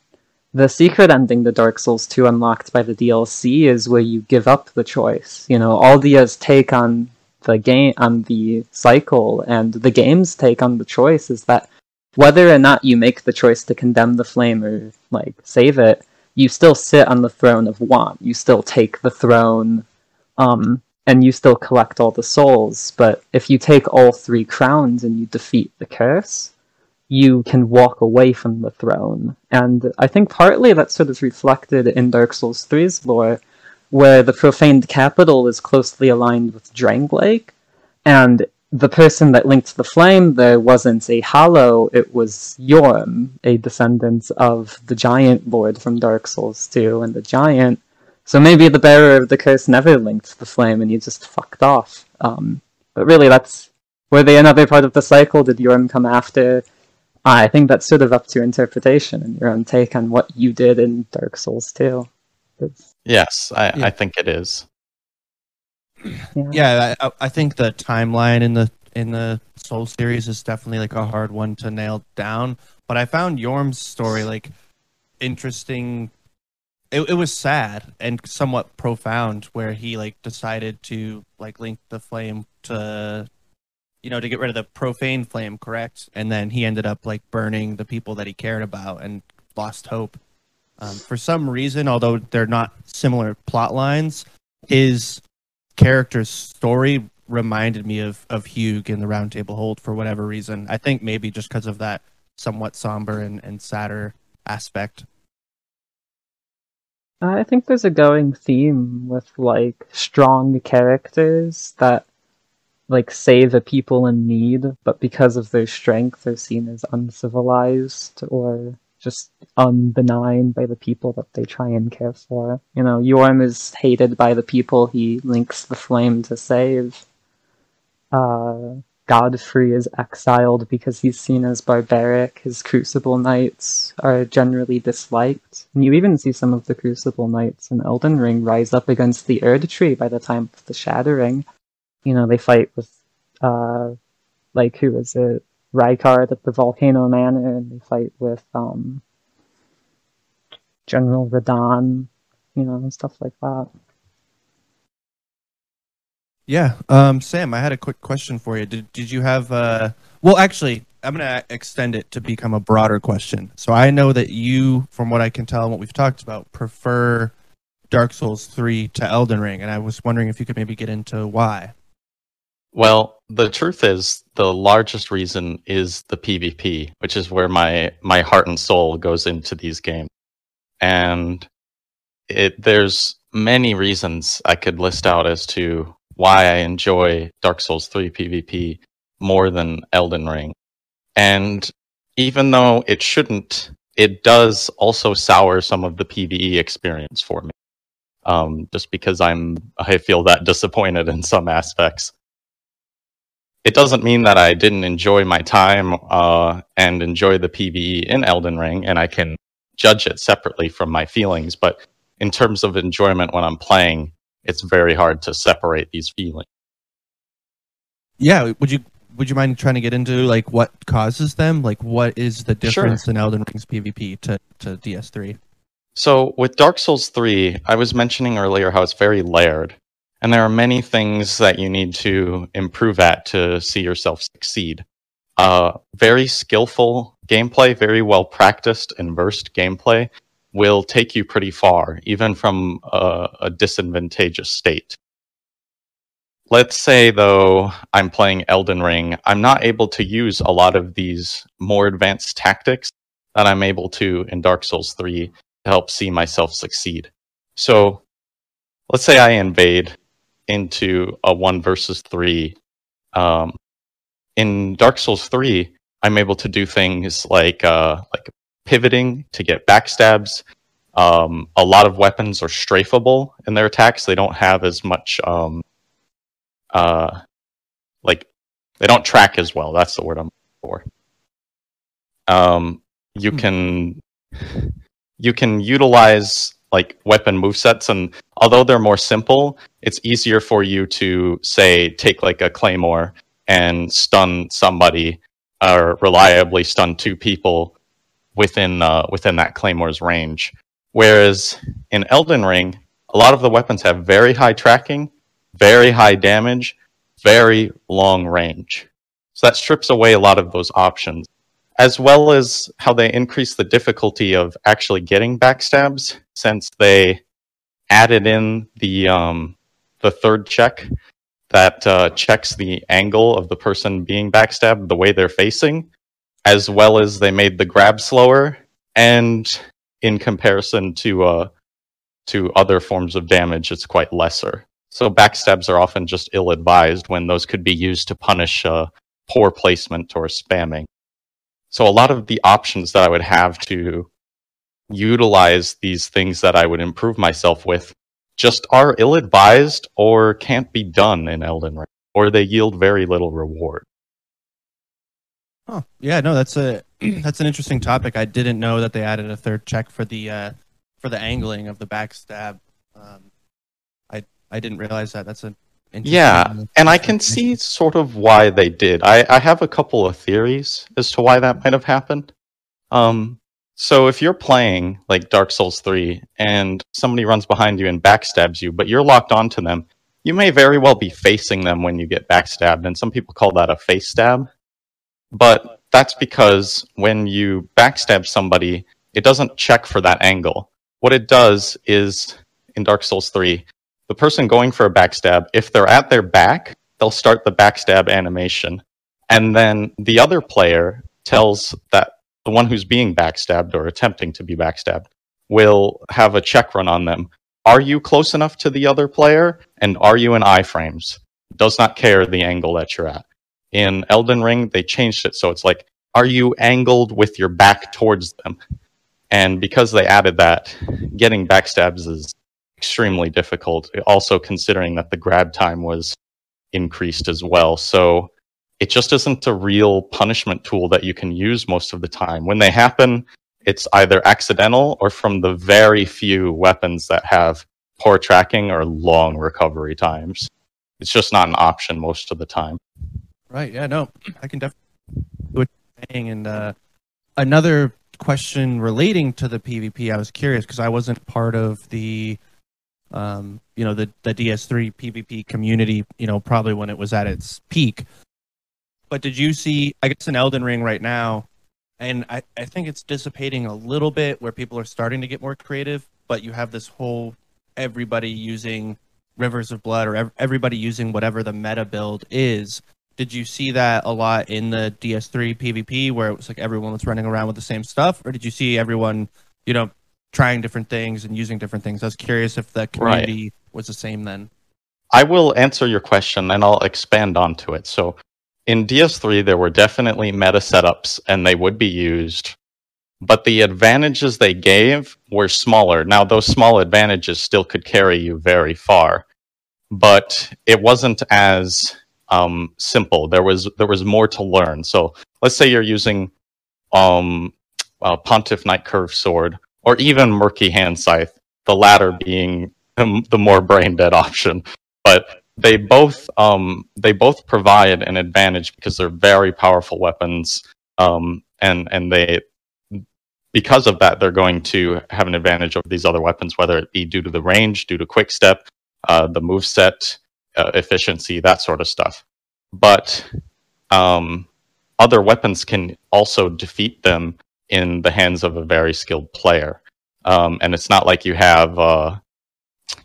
the secret ending to Dark Souls 2 unlocked by the DLC is where you give up the choice. You know, Aldia's take on the game on the cycle and the game's take on the choice is that whether or not you make the choice to condemn the flame or like save it, you still sit on the throne of want. You still take the throne, um, and you still collect all the souls. But if you take all three crowns and you defeat the curse, you can walk away from the throne. And I think partly that's sort of reflected in Dark Souls 3's lore, where the profaned capital is closely aligned with Drangleic, and the person that linked the flame there wasn't a hollow, it was Yhorm, a descendant of the giant lord from Dark Souls 2, and the giant. So maybe the bearer of the curse never linked the flame and you just fucked off. Um, but really, that's. Were they another part of the cycle? Did Yhorm come after? I think that's sort of up to interpretation and your own take on what you did in Dark Souls 2. It's, Yes, I, Yeah. I think it is. Yeah. Yeah, I, I think the timeline in the in the Soul series is definitely like a hard one to nail down. But I found Yhorm's story like interesting. It, it was sad and somewhat profound, where he like decided to like link the flame to, you know, to get rid of the profane flame, correct? And then he ended up like burning the people that he cared about and lost hope. Um, for some reason, although they're not similar plot lines, his character's story reminded me of of Hewg in the Roundtable Hold for whatever reason. I think maybe just because of that somewhat somber and, and sadder aspect. I think there's a going theme with like strong characters that like save a people in need, but because of their strength, they're seen as uncivilized or just unbenign by the people that they try and care for. You know, Yhorm is hated by the people he links the flame to save. Uh, Godfrey is exiled because he's seen as barbaric. His Crucible Knights are generally disliked. And you even see some of the Crucible Knights in Elden Ring rise up against the Erd Tree by the time of the Shattering. You know, they fight with, uh, like, who is it? Rykard at the Volcano Man, and they fight with, um, General Radahn, you know, and stuff like that. Yeah, um, Sam, I had a quick question for you. Did did you have? Uh, well, actually, I'm gonna extend it to become a broader question. So I know that you, from what I can tell and what we've talked about, prefer Dark Souls three to Elden Ring, and I was wondering if you could maybe get into why. Well, the truth is, the largest reason is the PvP, which is where my my heart and soul goes into these games, and it there's many reasons I could list out as to why I enjoy Dark Souls 3 PvP more than Elden Ring. And even though it shouldn't, it does also sour some of the PvE experience for me. Um, just because I'm I feel that disappointed in some aspects it doesn't mean that I didn't enjoy my time uh, and enjoy the PVE in Elden Ring, and I can judge it separately from my feelings. But in terms of enjoyment when I'm playing, it's very hard to separate these feelings. Yeah, would you would you mind trying to get into like what causes them? Like, what is the Sure. difference in Elden Ring's PvP to to DS3? So with Dark Souls 3, I was mentioning earlier how it's very layered, and there are many things that you need to improve at to see yourself succeed. Uh, very skillful gameplay, very well practiced and versed gameplay will take you pretty far, even from a, a disadvantageous state. Let's say, though, I'm playing Elden Ring, I'm not able to use a lot of these more advanced tactics that I'm able to in Dark Souls 3 to help see myself succeed. So, let's say I invade into a one versus three. Um, in Dark Souls 3, I'm able to do things like uh, like pivoting to get backstabs. Um, a lot of weapons are strafable in their attacks. They don't have as much um, uh, like they don't track as well. That's the word I'm for. Um, you Hmm. can you can utilize like weapon movesets, and although they're more simple, it's easier for you to say take like a claymore and stun somebody or reliably stun two people within uh, within that claymore's range. Whereas in Elden Ring, a lot of the weapons have very high tracking, very high damage, very long range. So that strips away a lot of those options, as well as how they increase the difficulty of actually getting backstabs since they added in the um, the third check that uh, checks the angle of the person being backstabbed, the way they're facing, as well as they made the grab slower and in comparison to uh, to other forms of damage, it's quite lesser. So backstabs are often just ill-advised when those could be used to punish uh, poor placement or spamming. So a lot of the options that I would have to utilize these things that I would improve myself with just are ill-advised or can't be done in Elden Ring, or they yield very little reward. Oh, yeah, no, that's a [CLEARS THROAT] that's an interesting topic. I didn't know that they added a third check for the uh, for the angling of the backstab. Um, I I didn't realize that. That's a yeah, and I can see sort of why they did. I I have a couple of theories as to why that might have happened. Um, so if you're playing like Dark Souls 3 and somebody runs behind you and backstabs you, but you're locked onto them, you may very well be facing them when you get backstabbed, and some people call that a face stab. But that's because when you backstab somebody, it doesn't check for that angle. What it does is in Dark Souls 3, the person going for a backstab, if they're at their back, they'll start the backstab animation. And then the other player tells that the one who's being backstabbed or attempting to be backstabbed will have a check run on them. Are you close enough to the other player? And are you in iframes? Does not care the angle that you're at in Elden Ring, they changed it so it's like, are you angled with your back towards them? And because they added that, getting backstabs is extremely difficult. Also, considering that the grab time was increased as well. So it just isn't a real punishment tool that you can use most of the time. When they happen, it's either accidental or from the very few weapons that have poor tracking or long recovery times. It's just not an option most of the time. Right. Yeah. No, I can definitely what you're saying. And uh, another question relating to the PvP, I was curious because I wasn't part of the, um, you know, the the DS3 PvP community. You know, probably when it was at its peak. But did you see? I guess in Elden Ring right now, and I I think it's dissipating a little bit where people are starting to get more creative. But you have this whole everybody using rivers of blood or everybody using whatever the meta build is did you see that a lot in the DS3 PvP where it was like everyone was running around with the same stuff, or did you see everyone, you know, trying different things and using different things? I was curious if the community right. was the same then. I will answer your question and I'll expand onto it. So in DS3, there were definitely meta setups and they would be used, but the advantages they gave were smaller. Now, those small advantages still could carry you very far, but it wasn't as um, simple. There was there was more to learn. So let's say you're using um, uh, Pontiff Knight Curved Sword or even Murky Hand Scythe, the latter being the more brain dead option. But they both um, they both provide an advantage because they're very powerful weapons, um, and and they because of that they're going to have an advantage over these other weapons, whether it be due to the range, due to quick step, uh, the move set, uh, efficiency, that sort of stuff. But um, other weapons can also defeat them in the hands of a very skilled player. Um, and it's not like you have uh,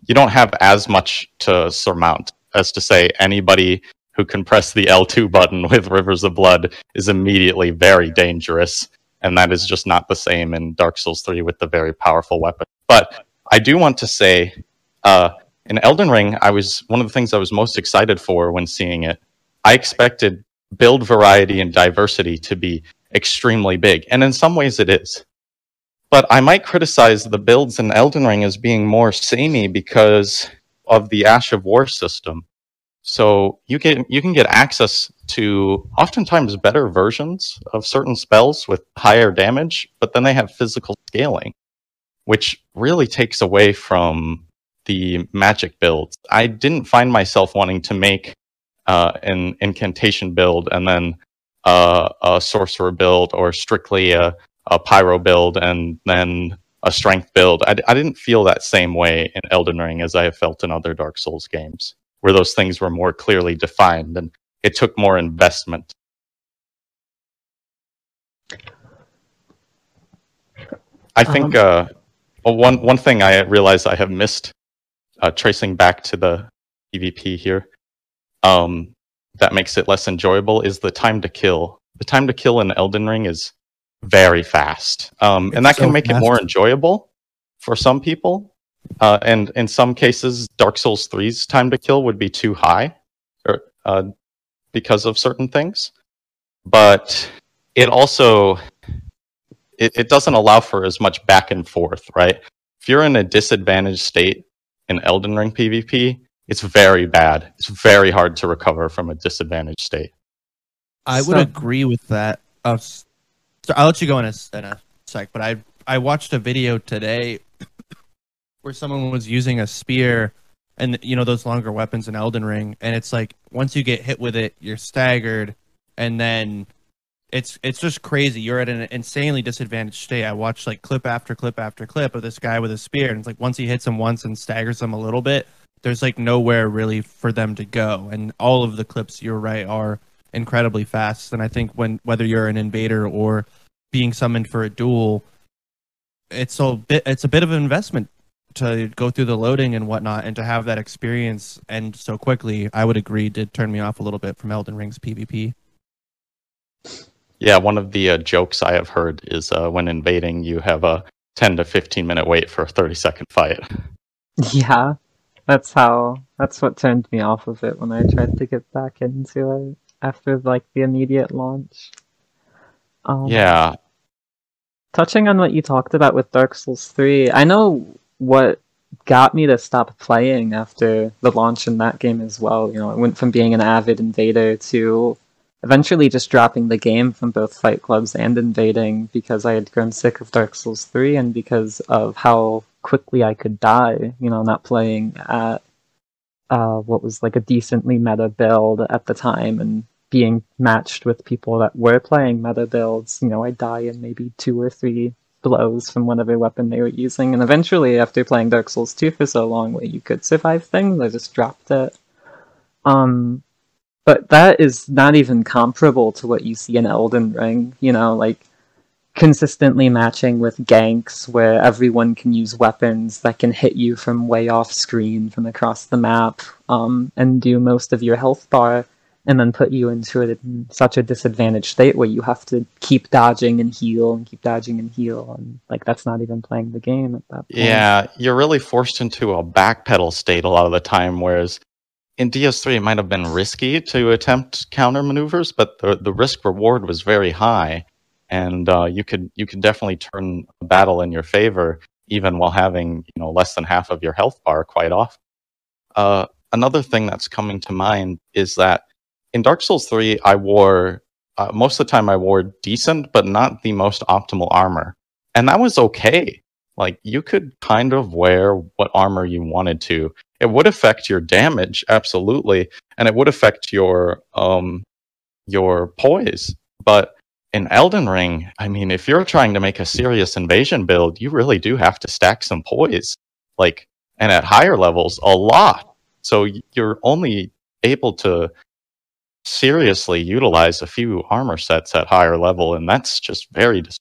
you don't have as much to surmount as to say anybody who can press the L2 [LAUGHS] button with Rivers of Blood is immediately very dangerous. And that is just not the same in Dark Souls 3 with the very powerful weapon. But I do want to say uh, in Elden Ring, I was one of the things I was most excited for when seeing it. I expected build variety and diversity to be extremely big, and in some ways it is. But I might criticize the builds in Elden Ring as being more samey because of the Ash of War system. So you can you can get access to oftentimes better versions of certain spells with higher damage, but then they have physical scaling, which really takes away from the magic builds. I didn't find myself wanting to make uh, an incantation build and then uh, a sorcerer build or strictly a, a, pyro build and then a strength build. I, I didn't feel that same way in Elden Ring as I have felt in other Dark Souls games. where those things were more clearly defined and it took more investment. I think uh, one one thing I realized I have missed uh, tracing back to the PvP here um, that makes it less enjoyable is the time to kill. The time to kill in Elden Ring is very fast, um, and that so can make fast. it more enjoyable for some people. Uh, and in some cases, Dark Souls 3's time to kill would be too high, or uh, because of certain things. But it also it, it doesn't allow for as much back and forth, right? If you're in a disadvantaged state in Elden Ring PvP, it's very bad. It's very hard to recover from a disadvantaged state. I would So- agree with that. Uh, s- so I'll let you go in a, s- in a sec, but I I watched a video today [COUGHS] where someone was using a spear and you know those longer weapons in Elden Ring, and it's like once you get hit with it, you're staggered, and then it's it's just crazy. You're at an insanely disadvantaged state. I watched like clip after clip after clip of this guy with a spear, and it's like once he hits him once and staggers them a little bit, there's like nowhere really for them to go. And all of the clips, you're right, are incredibly fast. And I think when whether you're an invader or being summoned for a duel, it's a bit it's a bit of an investment to go through the loading and whatnot, and to have that experience end so quickly. I would agree did turn me off a little bit from Elden Ring's PvP. Yeah, one of the uh, jokes I have heard is uh, when invading, you have a 10 to 15 minute wait for a 30 second fight. [LAUGHS] Yeah, that's how. That's what turned me off of it when I tried to get back into it after like the immediate launch. Um, Yeah, touching on what you talked about with Dark Souls 3, I know what got me to stop playing after the launch in that game as well. You know, it went from being an avid invader to eventually just dropping the game from both Fight Clubs and invading because I had grown sick of Dark Souls 3 and because of how quickly I could die, you know, not playing at uh, what was like a decently meta build at the time and being matched with people that were playing meta builds, you know, I'd die in maybe two or three blows from whatever weapon they were using. And eventually, after playing Dark Souls 2 for so long where you could survive things, I just dropped it. Um, but that is not even comparable to what you see in Elden Ring, you know, like consistently matching with ganks where everyone can use weapons that can hit you from way off screen from across the map um, and do most of your health bar and then put you into a, such a disadvantaged state where you have to keep dodging and heal and keep dodging and heal and like that's not even playing the game at that point. yeah, you're really forced into a backpedal state a lot of the time, whereas in DS3 it might have been risky to attempt counter maneuvers, but the, the risk reward was very high, and uh, you could you could definitely turn a battle in your favor even while having you know less than half of your health bar quite often. Uh, another thing that's coming to mind is that in Dark Souls 3, I wore uh, most of the time I wore decent but not the most optimal armor, and that was okay. Like you could kind of wear what armor you wanted to. It would affect your damage absolutely, and it would affect your um your poise. But in Elden Ring, I mean, if you're trying to make a serious invasion build, you really do have to stack some poise. Like, and at higher levels, a lot. So you're only able to seriously utilize a few armor sets at higher level, and that's just very dis-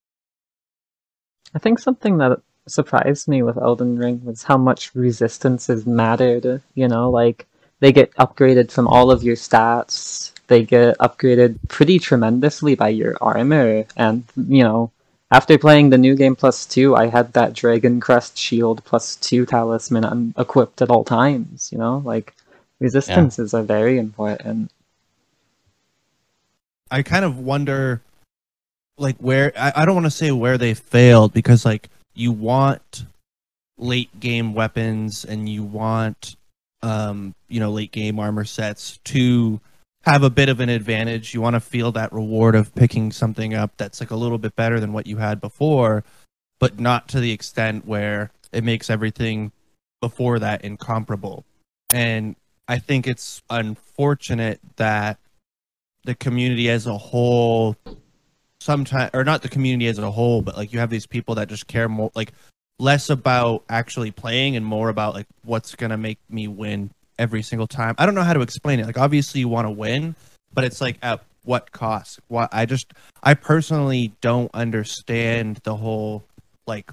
I think something that surprised me with Elden Ring was how much resistances mattered. You know, like they get upgraded from all of your stats. They get upgraded pretty tremendously by your armor, and you know, after playing the new game plus two, I had that Dragon Crest shield plus two talisman un- equipped at all times. You know, like resistances are very important. I kind of wonder, like where I, I don't want to say where they failed because like you want late game weapons and you want um you know late game armor sets to have a bit of an advantage. You want to feel that reward of picking something up that's like a little bit better than what you had before, but not to the extent where it makes everything before that incomparable. And I think it's unfortunate that the community as a whole sometimes or not the community as a whole but like you have these people that just care more like less about actually playing and more about like what's gonna make me win every single time. I don't know how to explain it. Like obviously you want to win, but it's like at what cost? Why I just I personally don't understand the whole like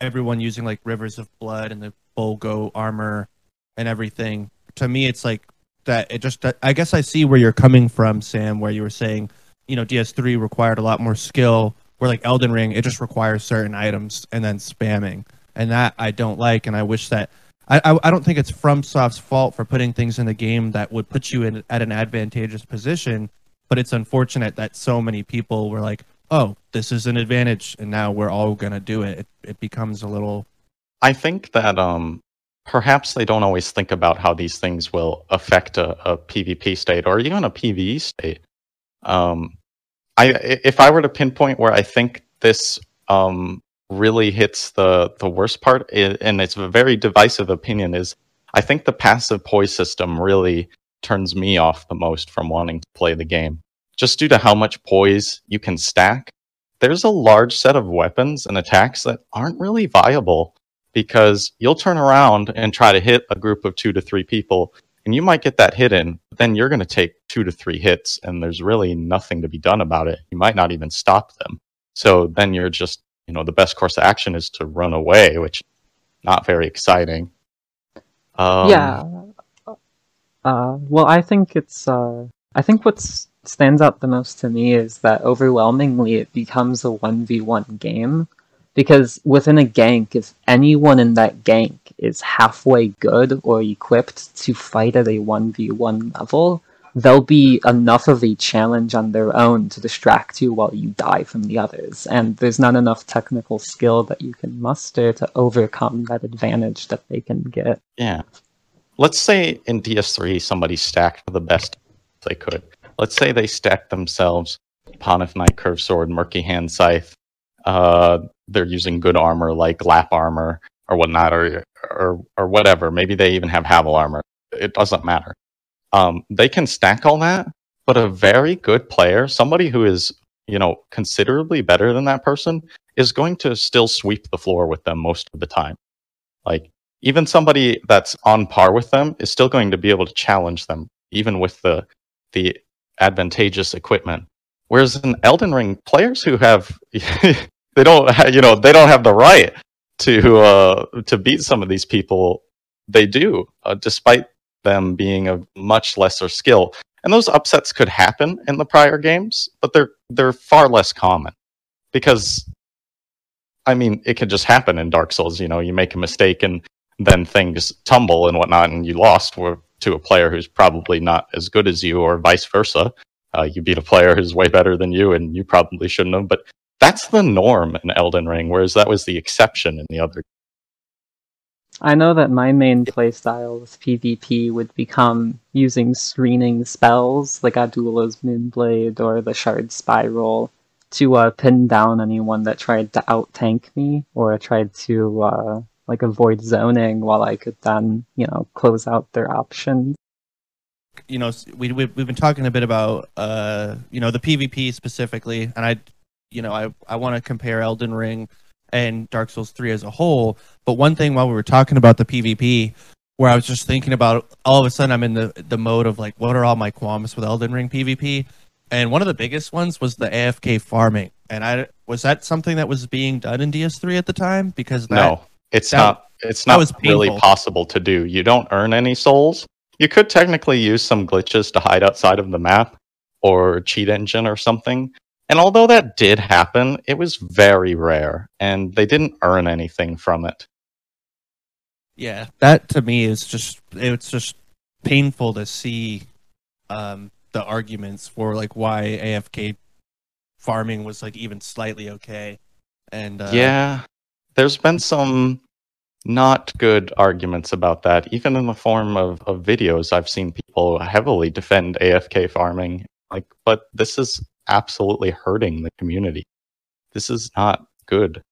everyone using like rivers of blood and the Bull-Goat armor and everything. To me, it's like that. It just I guess I see where you're coming from, Sam. Where you were saying, you know, DS3 required a lot more skill. Where like Elden Ring, it just requires certain items and then spamming, and that I don't like. And I wish that I I, I don't think it's FromSoft's fault for putting things in the game that would put you in at an advantageous position. But it's unfortunate that so many people were like, "Oh, this is an advantage," and now we're all gonna do it. It, it becomes a little I think that um, perhaps they don't always think about how these things will affect a, a PvP state or even a PvE state. Um, I if I were to pinpoint where I think this um, really hits the the worst part, and it's a very divisive opinion, is I think the passive poise system really turns me off the most from wanting to play the game, just due to how much poise you can stack. There's a large set of weapons and attacks that aren't really viable because you'll turn around and try to hit a group of two to three people and you might get that hit in, but then you're going to take two to three hits and there's really nothing to be done about it. You might not even stop them. So then you're just, you know, the best course of action is to run away, which not very exciting. Um, yeah. Uh, well, I think it's. Uh, I think what stands out the most to me is that overwhelmingly it becomes a one v one game, because within a gank, if anyone in that gank is halfway good or equipped to fight at a one v one level, they'll be enough of a challenge on their own to distract you while you die from the others. And there's not enough technical skill that you can muster to overcome that advantage that they can get. Yeah. Let's say in DS3 somebody stacked the best they could. Let's say they stacked themselves Pontiff Knight Curve Sword, Murky Hand Scythe. Uh, they're using good armor like lap armor or whatnot, or or or whatever. Maybe they even have Havel armor. It doesn't matter. Um, they can stack all that, but a very good player, somebody who is you know considerably better than that person, is going to still sweep the floor with them most of the time. Like even somebody that's on par with them is still going to be able to challenge them, even with the the advantageous equipment. Whereas in Elden Ring, players who have [LAUGHS] they don't [LAUGHS] you know they don't have the right to uh, to beat some of these people. They do, uh, despite them being of much lesser skill. And those upsets could happen in the prior games, but they're they're far less common because I mean it could just happen in Dark Souls. You know, you make a mistake and then things tumble and whatnot, and you lost to a player who's probably not as good as you, or vice versa. Uh, you beat a player who's way better than you, and you probably shouldn't have. But that's the norm in Elden Ring, whereas that was the exception in the other. I know that my main playstyle with PvP would become using screening spells like Adula's Moonblade or the Shard Spiral to uh, pin down anyone that tried to out tank me or tried to uh, like avoid zoning while I could then you know close out their options. You know, we, we we've been talking a bit about uh you know the PvP specifically, and I you know, I, I want to compare Elden Ring and Dark Souls 3 as a whole. But one thing while we were talking about the PvP, where I was just thinking about all of a sudden I'm in the, the mode of like, what are all my qualms with Elden Ring PvP? And one of the biggest ones was the AFK farming. And I was that something that was being done in DS3 at the time? Because that, no, it's that, not. It's not really possible to do. You don't earn any souls. You could technically use some glitches to hide outside of the map or cheat engine or something, and although that did happen, it was very rare, and they didn't earn anything from it. Yeah, that to me is just it's just painful to see um, the arguments for like why AFK farming was like even slightly okay. And uh, yeah, there's been some not good arguments about that, even in the form of, of videos. I've seen people heavily defend AFK farming. Like, but this is absolutely hurting the community. This is not good.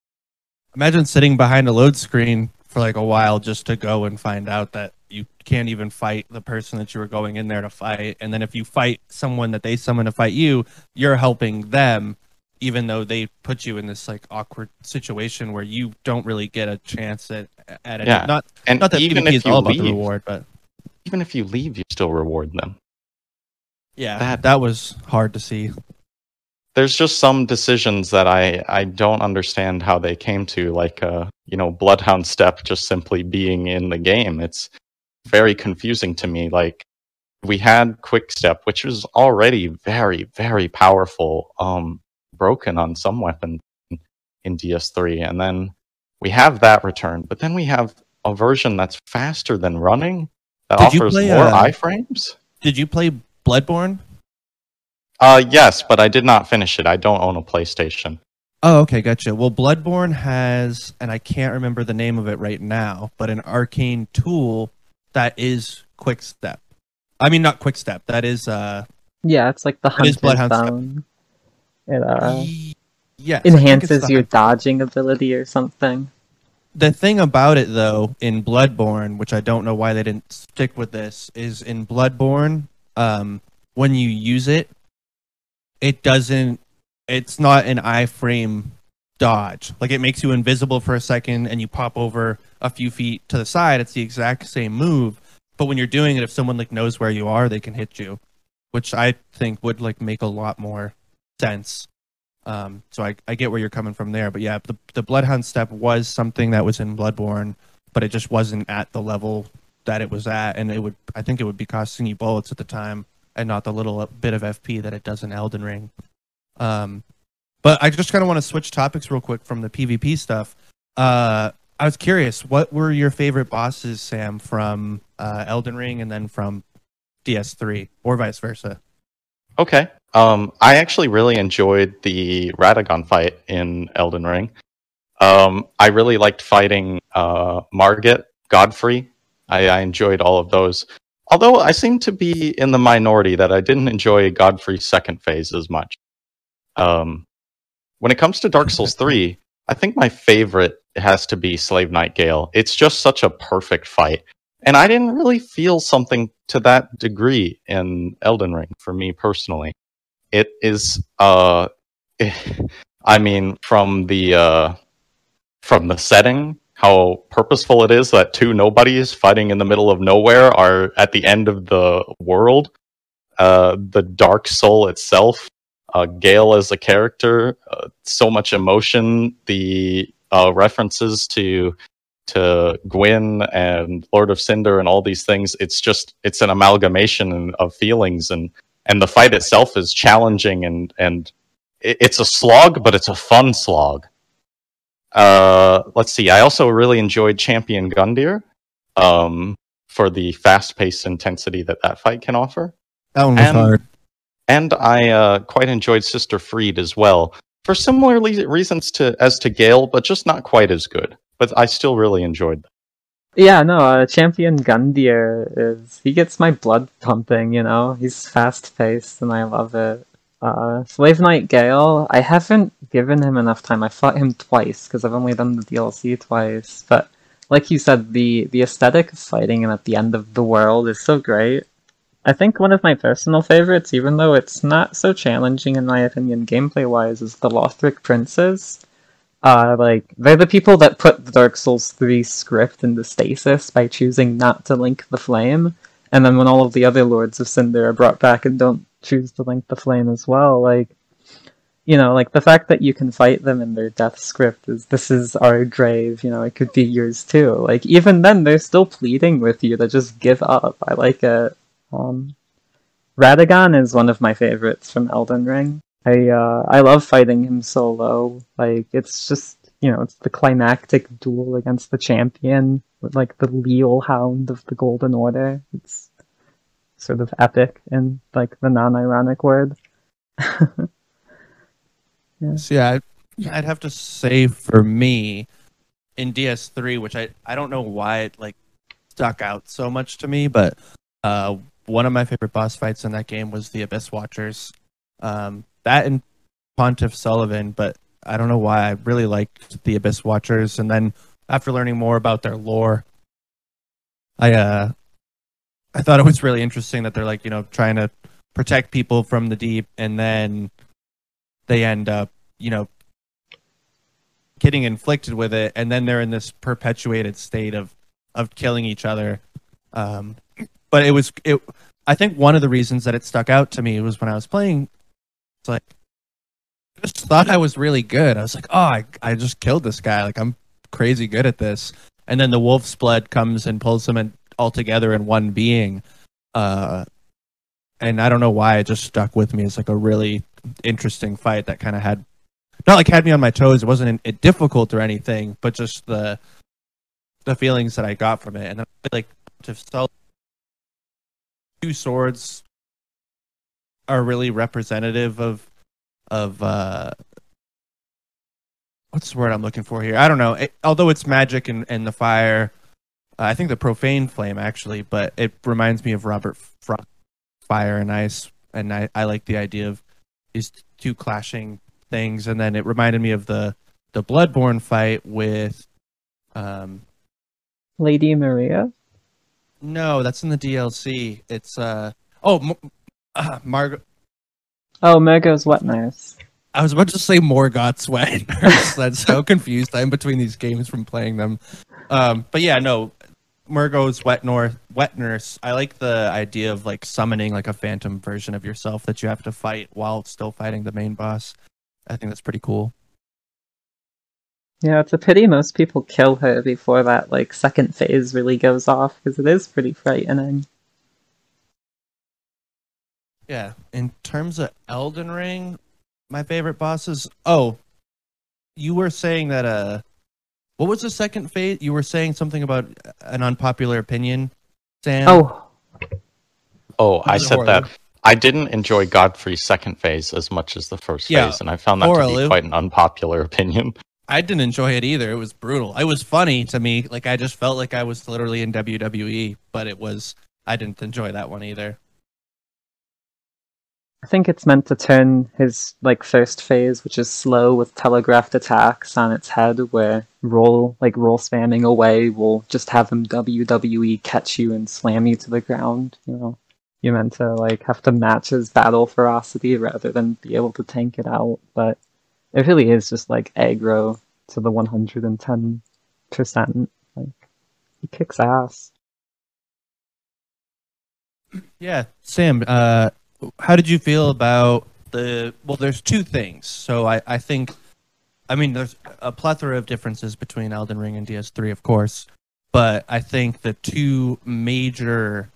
Imagine sitting behind a load screen for like a while just to go and find out that you can't even fight the person that you were going in there to fight. And then if you fight someone that they summon to fight you, you're helping them, even though they put you in this like awkward situation where you don't really get a chance at at it. Yeah. Not and not that even PvP if you all leave, about the reward, but even if you leave, you still reward them. Yeah, That- that was hard to see. There's just some decisions that I I don't understand how they came to, like uh, you know, Bloodhound Step just simply being in the game. It's very confusing to me. Like we had Quick Step, which was already very very powerful, um, broken on some weapons in DS3, and then we have that return, but then we have a version that's faster than running that Did you offers play, more uh, iframes. Did you play Bloodborne? Uh, yes, but I did not finish it. I don't own a PlayStation. Oh, okay, gotcha. Well, Bloodborne has, and I can't remember the name of it right now, but an arcane tool that is Quick Step. I mean, not Quick Step. That is, uh, Yeah, it's like the It is hunter's Bloodhound Step. It uh, yes, I think it's enhances your dodging ability or something. The thing about it, though, in Bloodborne, which I don't know why they didn't stick with this, is in Bloodborne, um, when you use it, it doesn't. It's not an iframe dodge. Like it makes you invisible for a second, and you pop over a few feet to the side. It's the exact same move, but when you're doing it, if someone like knows where you are, they can hit you, which I think would like make a lot more sense. Um, so I, I get where you're coming from there, but yeah, the the Bloodhound step was something that was in Bloodborne, but it just wasn't at the level that it was at, and it would I think it would be costing you bullets at the time, and not the little bit of FP that it does in Elden Ring. Um, but I just kind of want to switch topics real quick from the PvP stuff. Uh, I was curious, what were your favorite bosses, Sam, from uh, Elden Ring and then from DS3, or vice versa? Okay. Um, I actually really enjoyed the Radagon fight in Elden Ring. Um, I really liked fighting uh, Margit, Godfrey. I, I enjoyed all of those. Although I seem to be in the minority that I didn't enjoy Godfrey's second phase as much. Um, when it comes to Dark Souls [LAUGHS] 3, I think my favorite has to be Slave Knight Gael. It's just such a perfect fight. And I didn't really feel something to that degree in Elden Ring for me personally. It is uh [LAUGHS] I mean from the uh from the setting, how purposeful it is that two nobodies fighting in the middle of nowhere are at the end of the world. Uh the Dark Soul itself, uh Gael as a character, uh, so much emotion, the uh references to to Gwyn and Lord of Cinder and all these things. It's just it's an amalgamation of feelings and and the fight itself is challenging and and it's a slog, but it's a fun slog. Uh, let's see. I also really enjoyed Champion Gundyr um, for the fast-paced intensity that that fight can offer, That one was And- hard. and I uh, quite enjoyed Sister Friede as well for similar le- reasons to as to Gael, but just not quite as good. But I still really enjoyed them. Yeah, no, uh, Champion Gundyr is he gets my blood pumping, you know. He's fast paced and I love it. Uh, Slave Knight Gael, I haven't given him enough time. I fought him twice because I've only done the DLC twice. But like you said, the the aesthetic of fighting him at the end of the world is so great. I think one of my personal favorites, even though it's not so challenging in my opinion gameplay wise, is the Lothric Princes. Uh, like they're the people that put the Dark Souls 3 script into stasis by choosing not to link the flame, and then when all of the other Lords of Cinder are brought back and don't choose to link the flame as well, like you know, like the fact that you can fight them in their death script is this is our grave, you know, it could be yours too. Like even then they're still pleading with you to just give up. I like it. Um Radagon is one of my favorites from Elden Ring. I uh, I love fighting him solo. Like it's just you know it's the climactic duel against the champion with like the Leal Hound of the Golden Order. It's sort of epic in like the non-ironic word. So [LAUGHS] yeah, I'd, I'd have to say for me in DS3, which I I don't know why it like stuck out so much to me, but uh, one of my favorite boss fights in that game was the Abyss Watchers. Um, that and Pontiff Sulyvahn, but I don't know why I really liked the Abyss Watchers. And then after learning more about their lore, I uh I thought it was really interesting that they're like you know trying to protect people from the deep, and then they end up you know getting inflicted with it and then they're in this perpetuated state of of killing each other um but it was it. I think one of the reasons that it stuck out to me was when I was playing. It's like I just thought I was really good. I was like, oh, I I just killed this guy. Like I'm crazy good at this. And then the wolf's blood comes and pulls them in, all together in one being. Uh, and I don't know why it just stuck with me It's like a really interesting fight that kind of had not like had me on my toes. It wasn't it difficult or anything, but just the the feelings that I got from it. And then like to sell two swords are really representative of of uh what's the word I'm looking for here? I don't know. It, although it's magic and, and the fire, I think the profane flame actually, but it reminds me of Robert Frost, fire and ice, and I, I like the idea of these two clashing things, and then it reminded me of the the Bloodborne fight with, um, Lady Maria. no, that's in the DLC. It's uh oh, uh, Margot. Oh, Mergo's wet nurse. I was about to say Morgoth's Wet [LAUGHS] Nurse. That's how confused I am between these games from playing them. Um, but yeah, no, Mergo's Wet North Wet Nurse. I like the idea of like summoning like a phantom version of yourself that you have to fight while still fighting the main boss. I think that's pretty cool. Yeah, it's a pity most people kill her before that like second phase really goes off because it is pretty frightening. Yeah. In terms of Elden Ring, my favorite bosses. Oh, you were saying that. Uh, what was the second phase? You were saying something about an unpopular opinion, Sam. Oh, Oh, I Was it said that. horrible? I didn't enjoy Godfrey's second phase as much as the first Yeah, phase, and I found that to horrible. be quite an unpopular opinion. [LAUGHS] I didn't enjoy it either. It was brutal. It was funny to me. Like I just felt like I was literally in WWE, but it was. I didn't enjoy that one either. I think it's meant to turn his like first phase, which is slow with telegraphed attacks on its head, where roll like roll spamming away will just have him WWE catch you and slam you to the ground. You know, you're meant to like have to match his battle ferocity rather than be able to tank it out. But it really is just like aggro to the 110 percent. Like he kicks ass. Yeah, Sam. Uh, how did you feel about the? Well, there's two things. So I, I think, I mean, there's a plethora of differences between Elden Ring and DS3, of course, but I think the two major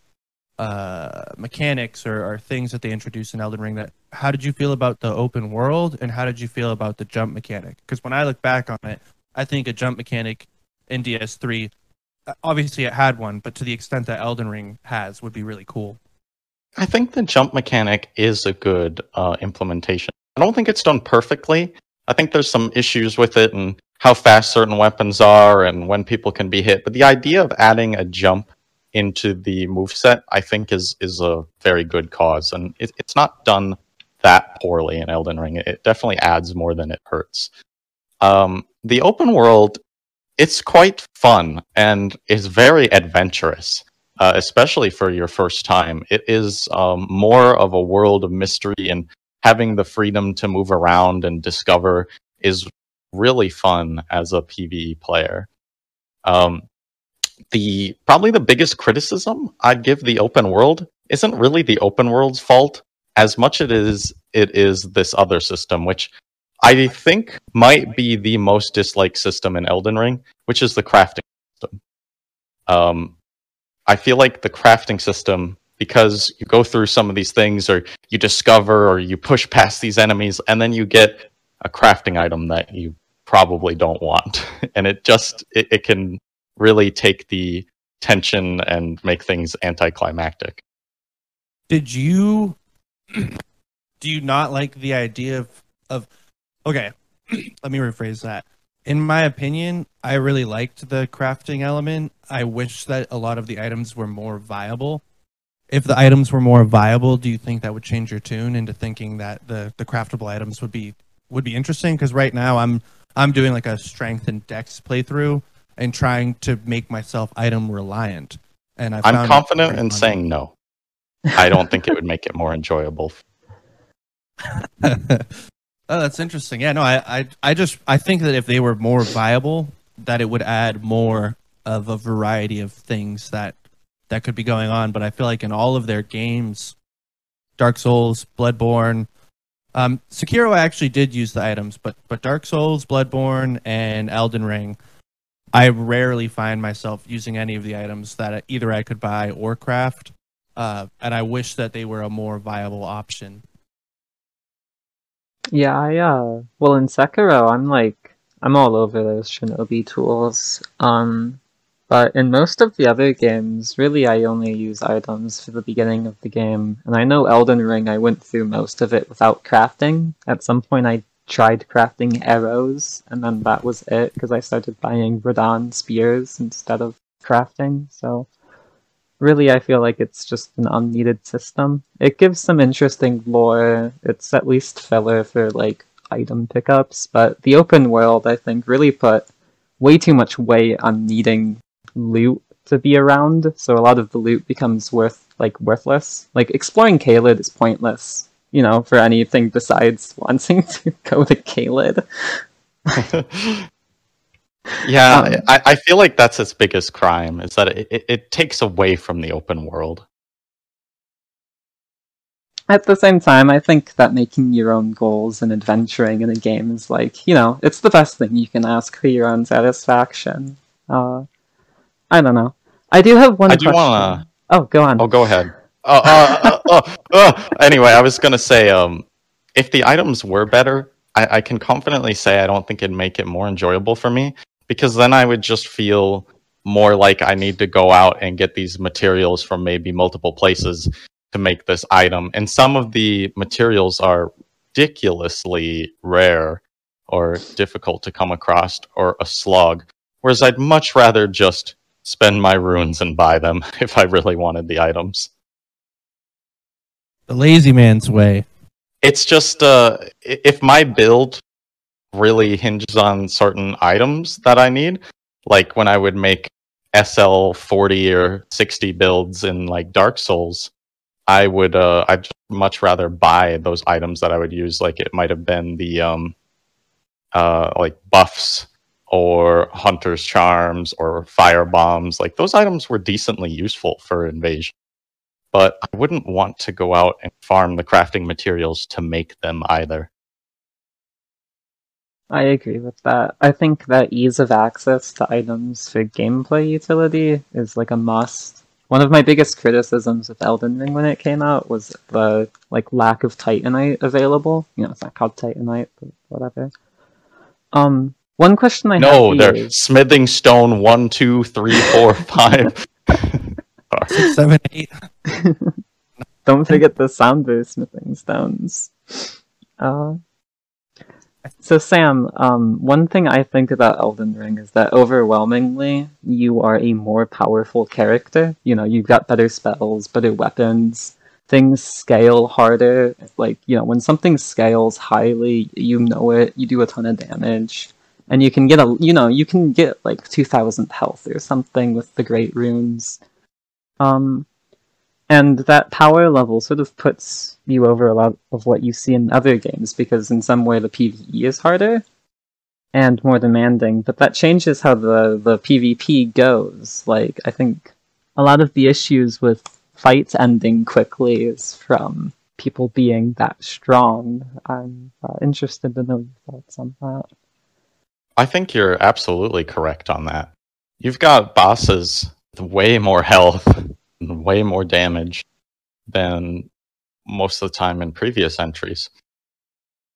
uh, mechanics or, or things that they introduced in Elden Ring. That how did you feel about the open world, and how did you feel about the jump mechanic? Because when I look back on it, I think a jump mechanic in DS3 uh, obviously it had one, but to the extent that Elden Ring has, would be really cool. I think the jump mechanic is a good uh, implementation. I don't think it's done perfectly. I think there's some issues with it and how fast certain weapons are and when people can be hit. But the idea of adding a jump into the move set, I think, is is a very good cause, and it, it's not done that poorly in Elden Ring. It definitely adds more than it hurts. Um, the open world, it's quite fun and is very adventurous uh, especially for your first time. It is um, more of a world of mystery, and having the freedom to move around and discover is really fun as a PVE player. Um, the probably the biggest criticism I'd give the open world isn't really the open world's fault as much as it is it is this other system, which I think might be the most disliked system in Elden Ring, which is the crafting system. Um, I feel like the crafting system, because you go through some of these things, or you discover, or you push past these enemies, and then you get a crafting item that you probably don't want, [LAUGHS] and it just it, it can really take the tension and make things anticlimactic. Did you [CLEARS THROAT] do you not like the idea of of okay, [CLEARS THROAT] let me rephrase that. In my opinion, I really liked the crafting element. I wish that a lot of the items were more viable. If the items were more viable, do you think that would change your tune into thinking that the the craftable items would be would be interesting? Because right now I'm I'm doing like a strength and dex playthrough and trying to make myself item reliant. And I I'm confident in saying no. I don't think it would make it more enjoyable. [LAUGHS] oh, that's interesting. Yeah, no, I, I, I just, I think that if they were more viable, that it would add more of a variety of things that that could be going on, but I feel like in all of their games, Dark Souls, Bloodborne, um, Sekiro I actually did use the items, but but Dark Souls, Bloodborne, and Elden Ring, I rarely find myself using any of the items that either I could buy or craft, uh, and I wish that they were a more viable option. Yeah, uh well in Sekiro I'm like I'm all over those shinobi tools. Um but in most of the other games, really I only use items for the beginning of the game. And I know Elden Ring I went through most of it without crafting. At some point I tried crafting arrows and then that was it because I started buying Radahn spears instead of crafting. So really I feel like it's just an unneeded system. It gives some interesting lore. It's at least filler for like item pickups, but the open world I think really put way too much weight on needing loot to be around, so a lot of the loot becomes worth like worthless. Like exploring Caelid is pointless, you know, for anything besides [LAUGHS] wanting to go to Caelid. [LAUGHS] [LAUGHS] [LAUGHS] Yeah, Um, I, I feel like that's its biggest crime is that it, it, it takes away from the open world. At the same time, I think that making your own goals and adventuring in a game is like, you know, it's the best thing you can ask for your own satisfaction. Uh, I don't know. I do have one I do question. wanna- Oh, go on. Oh, go ahead. Oh, uh, uh, uh, uh. Anyway, I was gonna say, um, if the items were better, I, I can confidently say I don't think it'd make it more enjoyable for me because then I would just feel more like I need to go out and get these materials from maybe multiple places to make this item. And some of the materials are ridiculously rare or difficult to come across or a slog. Whereas I'd much rather just spend my runes and buy them [LAUGHS] if I really wanted the items. The lazy man's way. It's just uh, if my build really hinges on certain items that I need, like when I would make SL 40 or 60 builds in like Dark Souls, I would uh, I'd much rather buy those items that I would use. Like it might have been the um, uh, like buffs or hunter's charms or fire bombs. Like those items were decently useful for invasion. But I wouldn't want to go out and farm the crafting materials to make them either. I agree with that. I think that ease of access to items for gameplay utility is like a must. One of my biggest criticisms with Elden Ring when it came out was the like lack of Titanite available. You know, it's not called Titanite, but whatever. Um, one question I no, have they're here is- smithing stone one, two, three, four, [LAUGHS] five. Six, seven, eight. [LAUGHS] Don't forget the Somber smithing stones. Uh, so Sam, um, one thing I think about Elden Ring is that overwhelmingly you are a more powerful character. You know, you've got better spells, better weapons. Things scale harder. Like, you know, when something scales highly, you know it, you do a ton of damage. And you can get a, you know, you can get like 2000 health or something with the great runes. Um, and that power level sort of puts you over a lot of what you see in other games because in some way the PvE is harder and more demanding, but that changes how the, the PvP goes. Like, I think a lot of the issues with fights ending quickly is from people being that strong. I'm uh, interested to know your thoughts on that. I think you're absolutely correct on that. You've got bosses with way more [LAUGHS] health way more damage than most of the time in previous entries.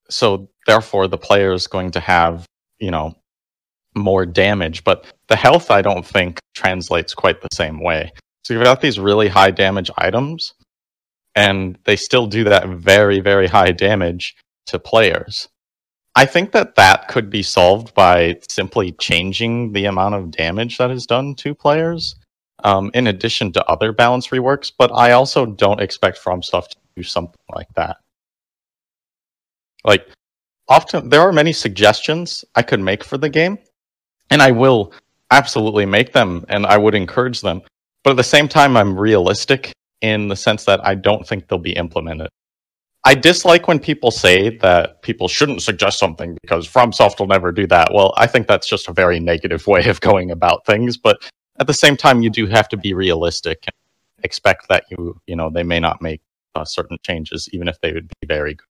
So therefore the player is going to have, you know, more damage, but the health I don't think translates quite the same way. So you've got these really high damage items and they still do that very very high damage to players. I think that that could be solved by simply changing the amount of damage that is done to players, um, in addition to other balance reworks. But I also don't expect FromSoft to do something like that. Like, often there are many suggestions I could make for the game, and I will absolutely make them, and I would encourage them. But at the same time, I'm realistic in the sense that I don't think they'll be implemented. I dislike when people say that people shouldn't suggest something because FromSoft will never do that. Well, I think that's just a very negative [LAUGHS] way of going about things. But at the same time, you do have to be realistic. and expect that you you know they may not make uh, certain changes, even if they would be very good.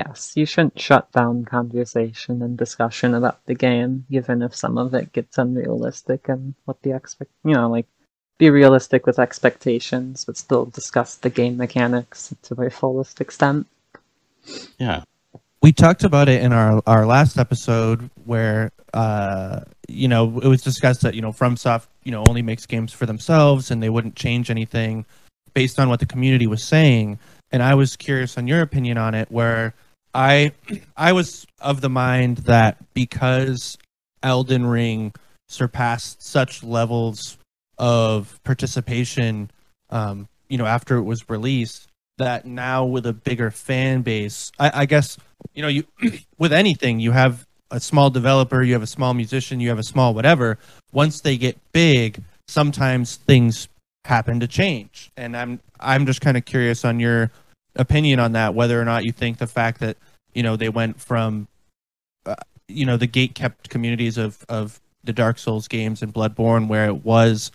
Yes, you shouldn't shut down conversation and discussion about the game, even if some of it gets unrealistic and what the expect you know, like be realistic with expectations, but still discuss the game mechanics to their fullest extent. Yeah. We talked about it in our our last episode where uh you know it was discussed that you know FromSoft you know only makes games for themselves and they wouldn't change anything based on what the community was saying. And I was curious on your opinion on it where I [CLEARS THROAT] I was of the mind that because Elden Ring surpassed such levels of participation um you know after it was released that now with a bigger fan base I, I guess you know you [CLEARS THROAT] with anything you have a small developer you have a small musician you have a small whatever. Once they get big sometimes things happen to change. And i'm i'm just kind of curious on your opinion on that whether or not you think the fact that you know they went from uh, you know the gate kept communities of of the dark souls games and bloodborne where it was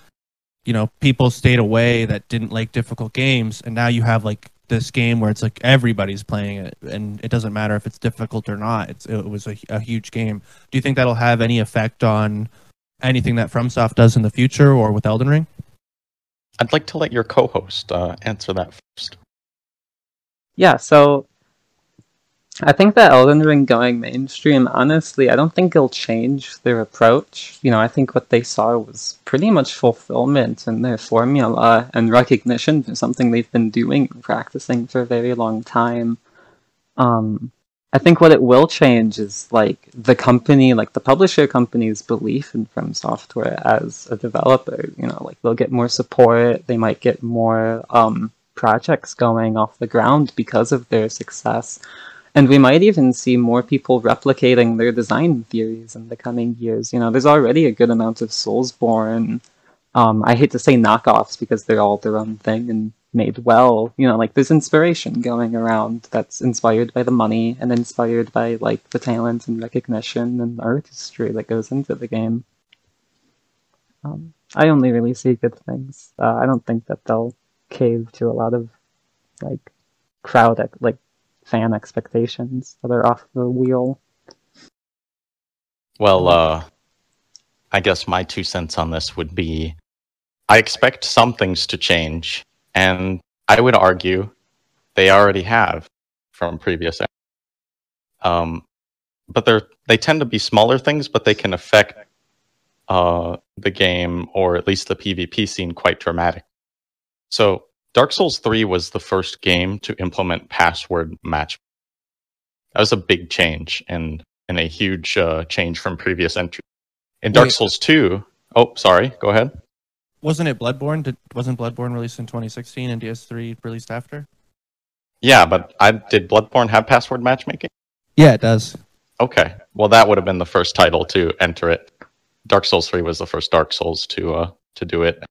you know people stayed away that didn't like difficult games and now you have like this game where it's like everybody's playing it and it doesn't matter if it's difficult or not. It's it was a, a huge game. Do you think that'll have any effect on anything that FromSoft does in the future or with Elden Ring? I'd like to let your co-host uh, answer that first. Yeah, so I think that Elden Ring going mainstream, honestly, I don't think it'll change their approach. You know, I think what they saw was pretty much fulfillment in their formula and recognition for something they've been doing and practicing for a very long time. Um, I think what it will change is like the company, like the publisher company's belief in From Software as a developer. You know, like they'll get more support, they might get more um, projects going off the ground because of their success. And we might even see more people replicating their design theories in the coming years. You know, there's already a good amount of Soulsborne. Um, I hate to say knockoffs because they're all their own thing and made well. You know, like there's inspiration going around that's inspired by the money and inspired by like the talent and recognition and artistry that goes into the game. Um, I only really see good things. Uh, I don't think that they'll cave to a lot of like crowd like fan expectations that are off the wheel. Well, uh, I guess my two cents on this would be I expect some things to change, and I would argue they already have from previous. Um, but they're they tend to be smaller things, but they can affect uh, the game or at least the PvP scene quite dramatic. So Dark Souls 3 was the first game to implement password match. That was a big change and and a huge uh, change from previous entries. In Dark Wait. Souls 2, oh sorry, go ahead. wasn't it Bloodborne did, wasn't Bloodborne released in 2016 and DS3 released after Yeah, but I did Bloodborne have password matchmaking? yeah it does Okay. Well, that would have been the first title to enter it. Dark Souls 3 was the first Dark Souls to uh to do it.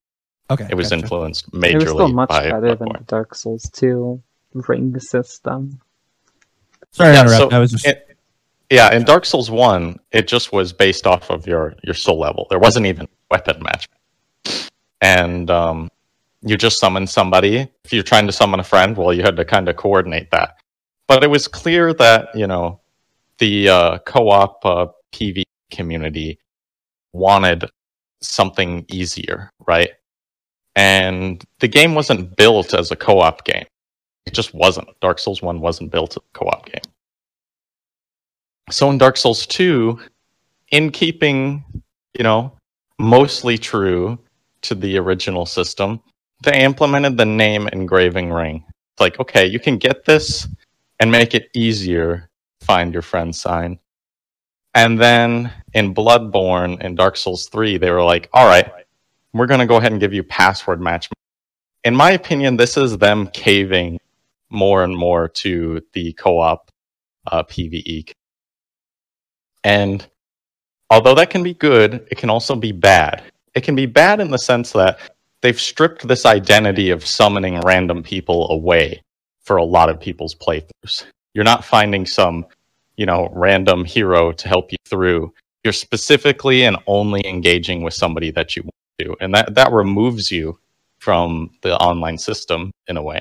Okay It was gotcha. influenced They were still much by better than the Dark Souls 2 ring system. sorry to interrupt so I was just it- yeah, in Dark Souls 1, it just was based off of your your soul level. There wasn't even weapon match. And um you just summon somebody. If you're trying to summon a friend, well, you had to kind of coordinate that. But it was clear that, you know, the uh, co-op uh, PV community wanted something easier, right? And the game wasn't built as a co-op game. It just wasn't. Dark Souls 1 wasn't built as a co-op game. So in Dark Souls 2, in keeping, you know, mostly true to the original system, they implemented the name engraving ring. It's like, okay, you can get this and make it easier find your friend sign. And then in Bloodborne and Dark Souls 3, they were like, all right, we're going to go ahead and give you password match. In my opinion, this is them caving more and more to the co op uh, PvE. And although that can be good, it can also be bad. It can be bad in the sense that they've stripped this identity of summoning random people away for a lot of people's playthroughs. You're not finding some, you know, random hero to help you through. You're specifically and only engaging with somebody that you to, and that that removes you from the online system in a way.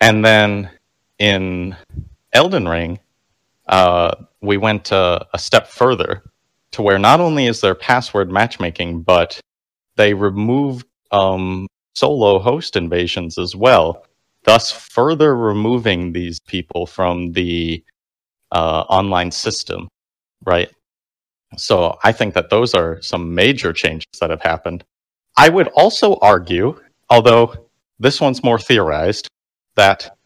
And then in Elden Ring, uh, we went uh, a step further to where not only is there password matchmaking, but they removed um, solo host invasions as well, thus further removing these people from the uh, online system, right? So I think that those are some major changes that have happened. I would also argue, although this one's more theorized, that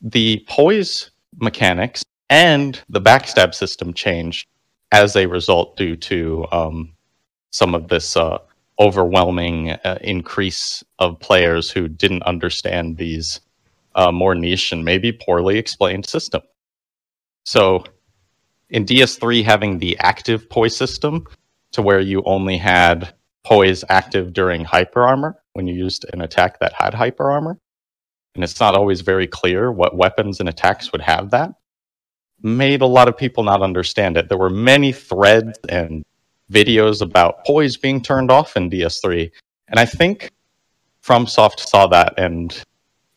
the poise mechanics and the backstab system changed as a result due to um, some of this uh, overwhelming uh, increase of players who didn't understand these uh, more niche and maybe poorly explained system. So in DS3 having the active poise system to where you only had poise active during hyper armor when you used an attack that had hyper armor. And it's not always very clear what weapons and attacks would have that. Made a lot of people not understand it. There were many threads and videos about poise being turned off in DS3. And I think FromSoft saw that and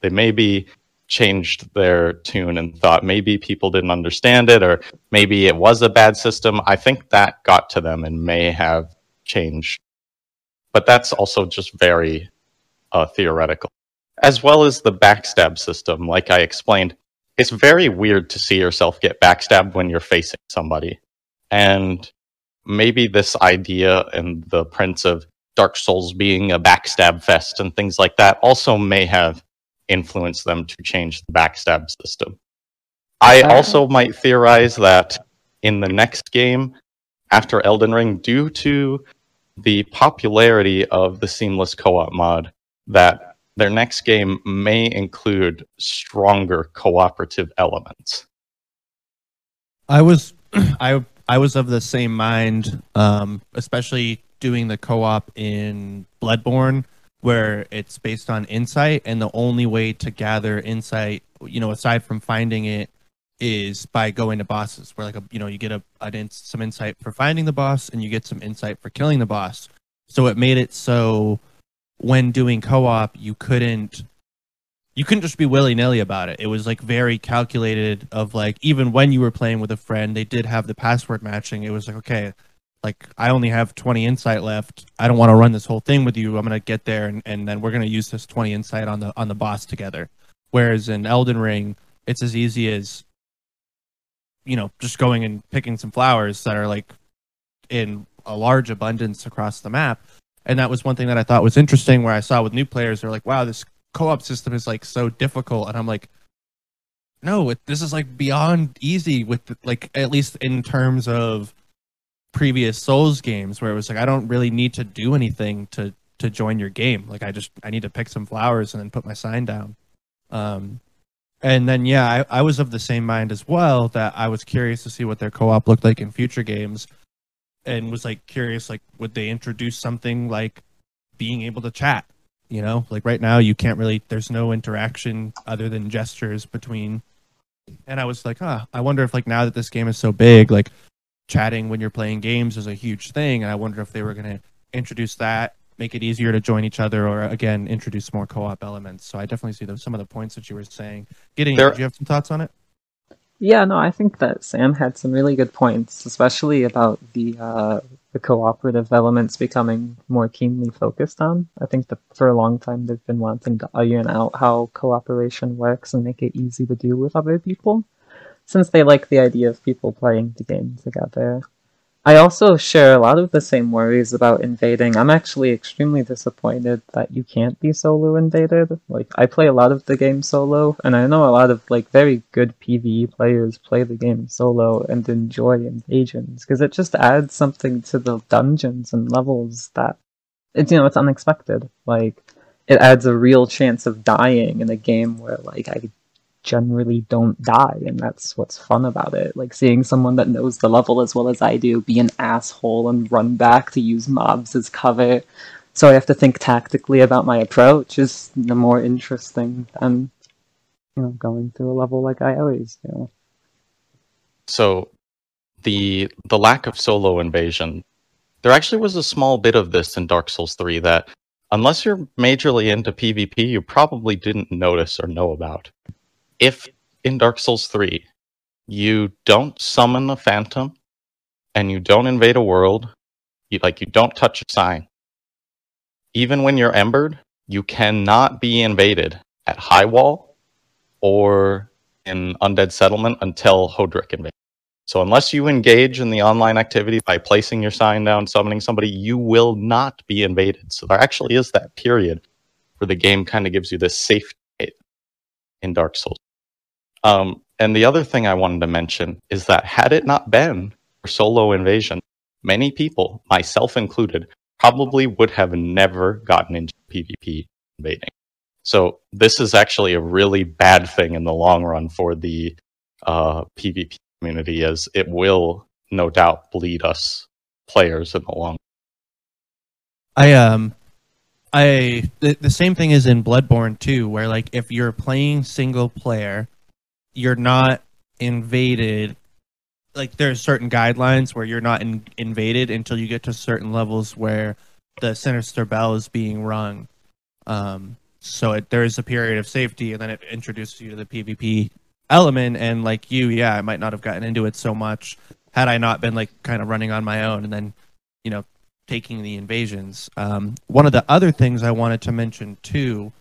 they maybe changed their tune and thought maybe people didn't understand it or maybe it was a bad system. I think that got to them and may have changed. But that's also just very uh, theoretical. As well as the backstab system, like I explained, it's very weird to see yourself get backstabbed when you're facing somebody. And maybe this idea and the prince of Dark Souls being a backstab fest and things like that also may have influence them to change the backstab system. I also might theorize that in the next game, after Elden Ring, due to the popularity of the seamless co-op mod, that their next game may include stronger cooperative elements. I was [CLEARS THROAT] I I was of the same mind, um, especially doing the co-op in Bloodborne where it's based on insight and the only way to gather insight you know aside from finding it is by going to bosses where like a, you know you get a an some insight for finding the boss and you get some insight for killing the boss. So it made it so when doing co-op you couldn't you couldn't just be willy-nilly about it. It was like very calculated of like even when you were playing with a friend they did have the password matching. It was like okay like I only have 20 insight left. I don't want to run this whole thing with you. I'm gonna get there and, and then we're gonna use this 20 insight on the on the boss together. Whereas in Elden Ring, it's as easy as you know, just going and picking some flowers that are like in a large abundance across the map. And that was one thing that I thought was interesting where I saw with new players, they're like, wow, this co-op system is like so difficult. And I'm like, no, it, this is like beyond easy with like, at least in terms of previous Souls games where it was like I don't really need to do anything to to join your game. Like I just I need to pick some flowers and then put my sign down. Um, and then yeah, I, I was of the same mind as well that I was curious to see what their co-op looked like in future games, and was like curious like would they introduce something like being able to chat? You know, like right now you can't really. There's no interaction other than gestures between. And I was like, ah, I wonder if like now that this game is so big, like chatting when you're playing games is a huge thing, and I wonder if they were going to introduce that, make it easier to join each other, or again introduce more co-op elements. So I definitely see those, some of the points that you were saying. Getting, there... do you have some thoughts on it? Yeah, no, I think that Sam had some really good points, especially about the uh, the cooperative elements becoming more keenly focused on. I think that for a long time they've been wanting to iron out how cooperation works and make it easy to do with other people since they like the idea of people playing the game together. I also share a lot of the same worries about invading. I'm actually extremely disappointed that you can't be solo invaded. Like, I play a lot of the game solo, and I know a lot of, like, very good PvE players play the game solo and enjoy invasions, because it just adds something to the dungeons and levels that, it's, you know, it's unexpected. Like, it adds a real chance of dying in a game where, like, I generally don't die, and that's what's fun about it. Like seeing someone that knows the level as well as I do be an asshole and run back to use mobs as cover. So I have to think tactically about my approach is the more interesting than you know going through a level like I always do. So the the lack of solo invasion, there actually was a small bit of this in Dark Souls 3 that unless you're majorly into PvP, you probably didn't notice or know about. If in Dark Souls 3, you don't summon a phantom and you don't invade a world, you like you don't touch a sign. Even when you're embered, you cannot be invaded at High Wall or in Undead Settlement until Hodrick invades. So unless you engage in the online activity by placing your sign down, summoning somebody, you will not be invaded. So there actually is that period where the game kind of gives you this safety in Dark Souls. Um, and the other thing I wanted to mention is that had it not been for solo invasion, many people, myself included, probably would have never gotten into PvP invading. So this is actually a really bad thing in the long run for the uh, PvP community, as it will no doubt bleed us players in the long. Run. I um, I the, the same thing is in Bloodborne too, where like if you're playing single player, you're not invaded. Like there's certain guidelines where you're not in, invaded until you get to certain levels where the sinister bell is being rung. Um, so it, there is a period of safety, and then it introduces you to the PvP element. And like you, yeah, I might not have gotten into it so much had I not been like kind of running on my own, and then you know taking the invasions. Um, one of the other things I wanted to mention too,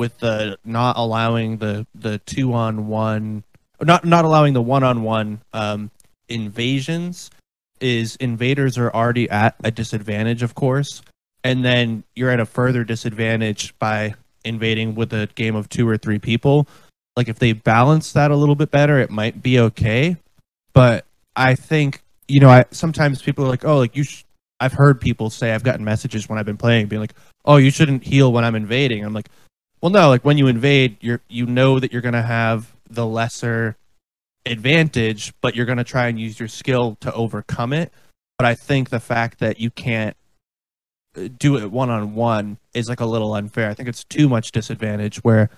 with the not allowing the the two on one, not not allowing the one on one invasions, is invaders are already at a disadvantage, of course, and then you're at a further disadvantage by invading with a game of two or three people. Like if they balance that a little bit better, it might be okay. But I think you know, I sometimes people are like, oh, like you. Sh-. I've heard people say I've gotten messages when I've been playing, being like, oh, you shouldn't heal when I'm invading. I'm like, well, no, like when you invade, you're you know that you're gonna have the lesser advantage, but you're gonna try and use your skill to overcome it. But I think the fact that you can't do it one on one is like a little unfair. I think it's too much disadvantage where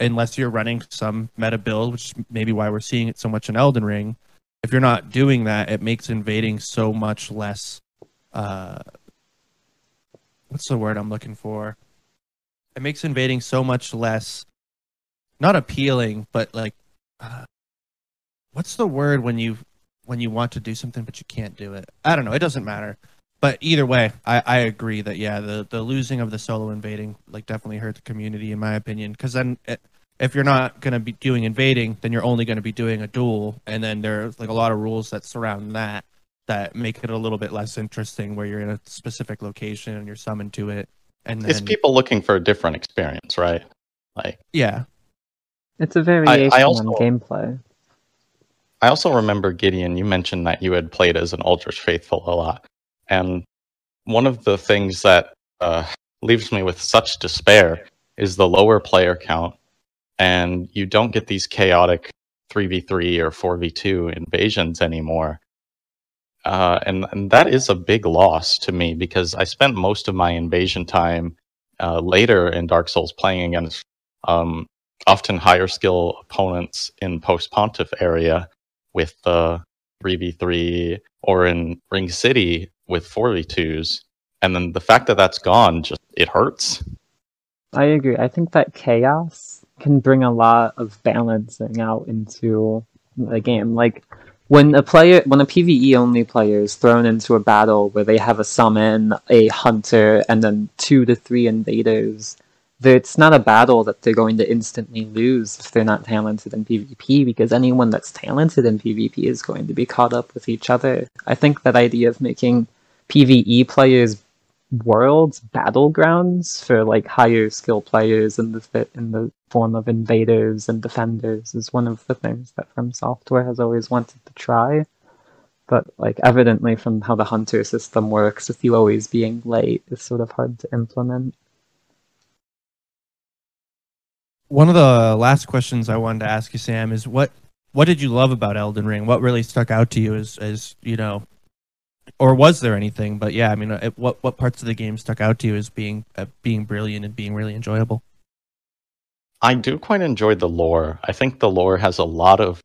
unless you're running some meta build, which maybe why we're seeing it so much in Elden Ring, if you're not doing that, it makes invading so much less uh what's the word I'm looking for? It makes invading so much less not appealing, but like uh, what's the word when you when you want to do something but you can't do it? I don't know, it doesn't matter but either way, I, I agree that yeah, the the losing of the solo invading like definitely hurt the community in my opinion. Because then it, if you're not going to be doing invading, then you're only going to be doing a duel, and then there's like a lot of rules that surround that that make it a little bit less interesting, where you're in a specific location and you're summoned to it. And then, it's people looking for a different experience, right? Like yeah, it's a variation I, I also, on gameplay. I also remember Gideon. You mentioned that you had played as an Aldrich Faithful a lot. And one of the things that uh, leaves me with such despair is the lower player count, and you don't get these chaotic 3v3 or 4v2 invasions anymore. Uh, and, and that is a big loss to me because I spent most of my invasion time uh, later in Dark Souls playing against um, often higher skill opponents in post pontiff area with the 3v3 or in Ring City with 4v2s. And then the fact that that's gone, just it hurts. I agree. I think that chaos can bring a lot of balancing out into the game. Like when a player, when a PVE only player is thrown into a battle where they have a summon, a hunter, and then two to three invaders, it's not a battle that they're going to instantly lose if they're not talented in PvP because anyone that's talented in PvP is going to be caught up with each other. I think that idea of making PvE players worlds battlegrounds for like higher skill players in the in the form of invaders and defenders is one of the things that From Software has always wanted to try. But like evidently from how the hunter system works, with you always being late is sort of hard to implement. One of the last questions I wanted to ask you, Sam, is what what did you love about Elden Ring? What really stuck out to you as as you know or was there anything? But yeah, I mean, uh, what what parts of the game stuck out to you as being uh, being brilliant and being really enjoyable? I do quite enjoy the lore. I think the lore has a lot of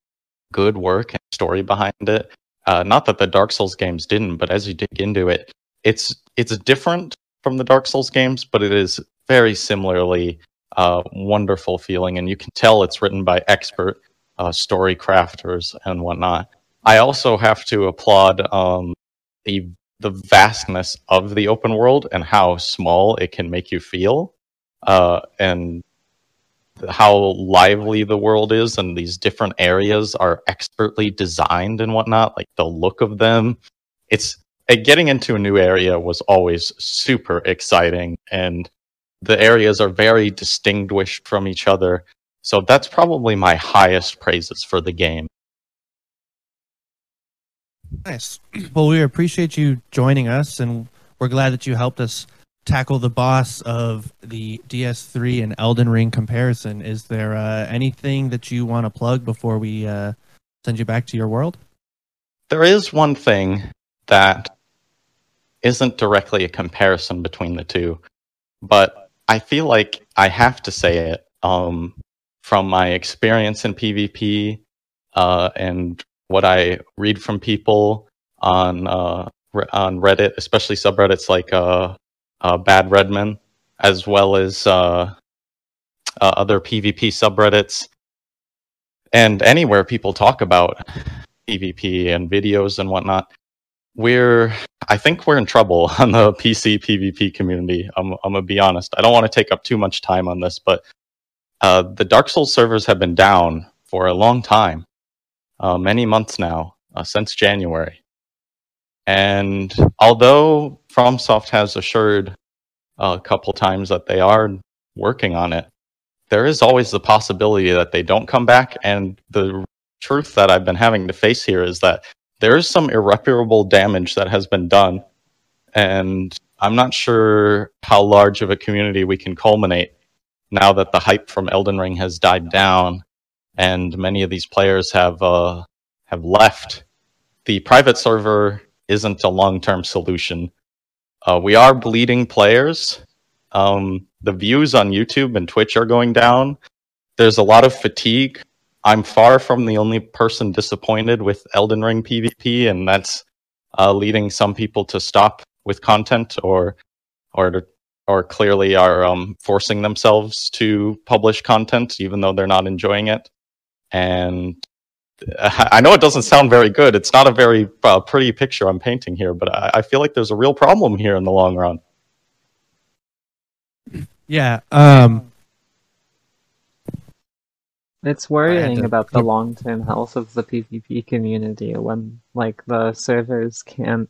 good work and story behind it. Uh, not that the Dark Souls games didn't, but as you dig into it, it's it's different from the Dark Souls games, but it is very similarly uh, wonderful feeling, and you can tell it's written by expert uh, story crafters and whatnot. I also have to applaud um, the the vastness of the open world and how small it can make you feel, uh, and how lively the world is, and these different areas are expertly designed and whatnot. Like the look of them, it's uh, getting into a new area was always super exciting, and the areas are very distinguished from each other. So that's probably my highest praises for the game. Nice. Well, we appreciate you joining us, and we're glad that you helped us tackle the boss of the DS3 and Elden Ring comparison. Is there uh, anything that you want to plug before we uh, send you back to your world? There is one thing that isn't directly a comparison between the two, but I feel like I have to say it um, from my experience in PvP uh, and what I read from people on uh, on Reddit, especially subreddits like uh, uh, Bad Redman, as well as uh, uh, other PvP subreddits, and anywhere people talk about PvP and videos and whatnot. We're, I think we're in trouble [LAUGHS] on the PC PvP community. I'm, I'm gonna be honest. I don't want to take up too much time on this, but uh, the Dark Souls servers have been down for a long time, uh, many months now, uh, since January. And although FromSoft has assured a couple times that they are working on it, there is always the possibility that they don't come back. And the truth that I've been having to face here is that there is some irreparable damage that has been done. And I'm not sure how large of a community we can culminate now that the hype from Elden Ring has died down and many of these players have uh, have left. The private server isn't a long term solution. Uh, we are bleeding players. Um, the views on YouTube and Twitch are going down. There's a lot of fatigue. I'm far from the only person disappointed with Elden Ring PvP, and that's uh, leading some people to stop with content or or or clearly are um, forcing themselves to publish content even though they're not enjoying it. And [LAUGHS] I know it doesn't sound very good. It's not a very uh, pretty picture I'm painting here, but I, I, feel like there's a real problem here in the long run. Yeah. Um, it's worrying to, about the long term health of the PvP community when, like, the servers can't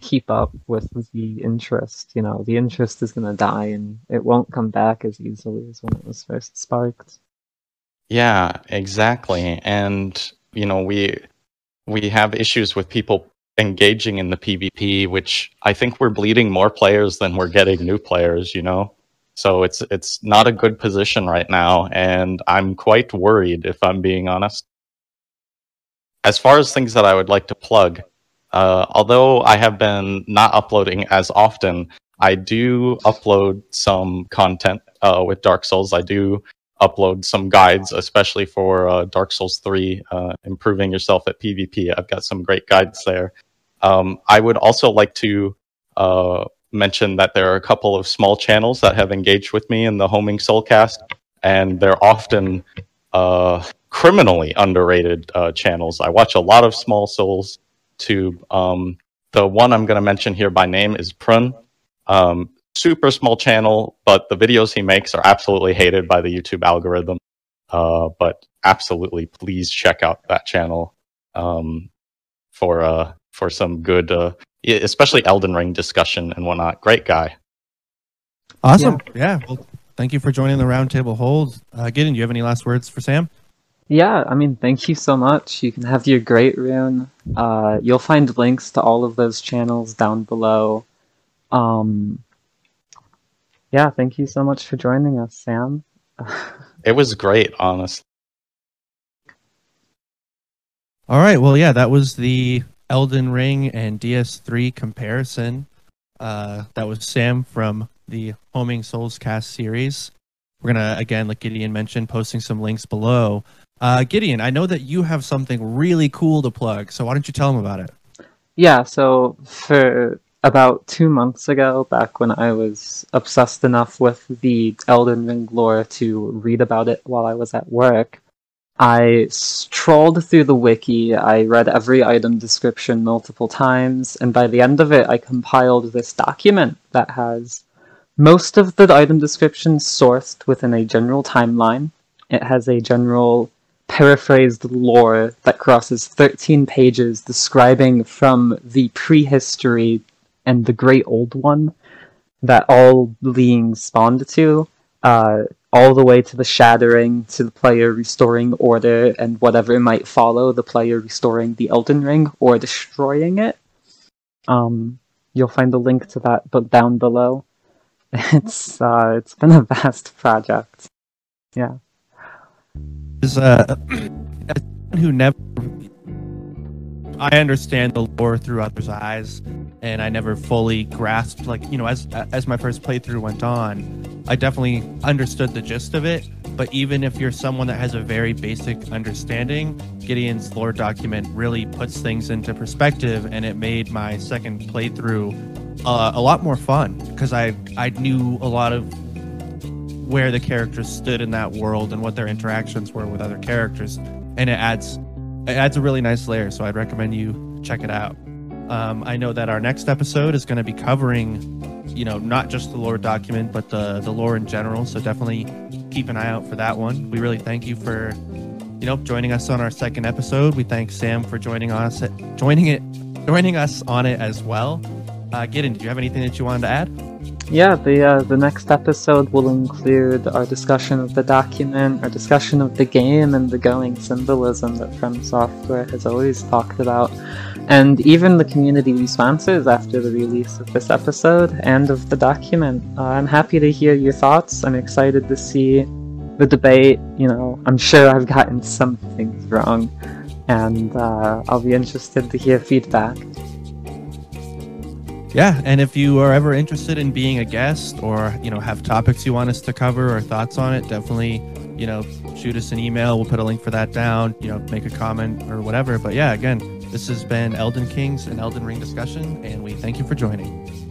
keep up with the interest. You know, the interest is going to die and it won't come back as easily as when it was first sparked. Yeah, exactly. And you know, we we have issues with people engaging in the PvP, which I think we're bleeding more players than we're getting new players, you know? So it's it's not a good position right now, and I'm quite worried if I'm being honest. As far as things that I would like to plug, uh, although I have been not uploading as often, I do upload some content uh, with Dark Souls. I do upload some guides, especially for uh, Dark Souls 3, uh, improving yourself at PvP. I've got some great guides there. Um, I would also like to uh, mention that there are a couple of small channels that have engaged with me in the Homing Soulcast, and they're often uh, criminally underrated uh, channels. I watch a lot of Small Souls Tube. Um, the one I'm going to mention here by name is Prun. Um, super small channel, but the videos he makes are absolutely hated by the YouTube algorithm. Uh, but absolutely, please check out that channel um, for uh, for some good, uh, especially Elden Ring discussion and whatnot. Great guy. Awesome. Yeah. yeah. Well, thank you for joining the roundtable hold. Uh, Gideon, do you have any last words for Sam? Yeah, I mean, thank you so much. You can have your great rune. Uh, you'll find links to all of those channels down below. Um, yeah, thank you so much for joining us, Sam. [LAUGHS] it was great, honestly. All right. Well, yeah, that was the Elden Ring and DS3 comparison. Uh, that was Sam from the Homing Souls cast series. We're going to, again, like Gideon mentioned, posting some links below. Uh, Gideon, I know that you have something really cool to plug, so why don't you tell them about it? Yeah, so for about two months ago, back when I was obsessed enough with the Elden Ring lore to read about it while I was at work, I strolled through the wiki, I read every item description multiple times, and by the end of it, I compiled this document that has most of the item descriptions sourced within a general timeline. It has a general paraphrased lore that crosses 13 pages describing from the prehistory and the Great Old One that all beings spawned to, uh, all the way to the Shattering, to the player restoring order, and whatever might follow, the player restoring the Elden Ring or destroying it. Um, you'll find a link to that but down below. [LAUGHS] It's uh, it's been a [LAUGHS] vast project. Yeah. Is uh, [CLEARS THROAT] who never. I understand the lore through others' eyes, and I never fully grasped. Like you know, as as my first playthrough went on, I definitely understood the gist of it. But even if you're someone that has a very basic understanding, Gideon's lore document really puts things into perspective, and it made my second playthrough uh, a lot more fun because I I knew a lot of where the characters stood in that world and what their interactions were with other characters, and it adds it adds a really nice layer. So I'd recommend you check it out. Um, I know that our next episode is going to be covering, you know, not just the lore document, but the the lore in general. So definitely keep an eye out for that one. We really thank you for, you know, joining us on our second episode. We thank Sam for joining us, joining it, joining us on it as well. Uh, Gideon, do you have anything that you wanted to add? Yeah, the uh, the next episode will include our discussion of the document, our discussion of the game, and the going symbolism that From Software has always talked about, and even the community responses after the release of this episode and of the document. Uh, I'm happy to hear your thoughts. I'm excited to see the debate. You know, I'm sure I've gotten some things wrong, and uh, I'll be interested to hear feedback. Yeah, and if you are ever interested in being a guest or you know have topics you want us to cover or thoughts on it, definitely you know shoot us an email. We'll put a link for that down. You know, make a comment or whatever. But yeah, again, this has been Elden Kings and Elden Ring discussion, and we thank you for joining.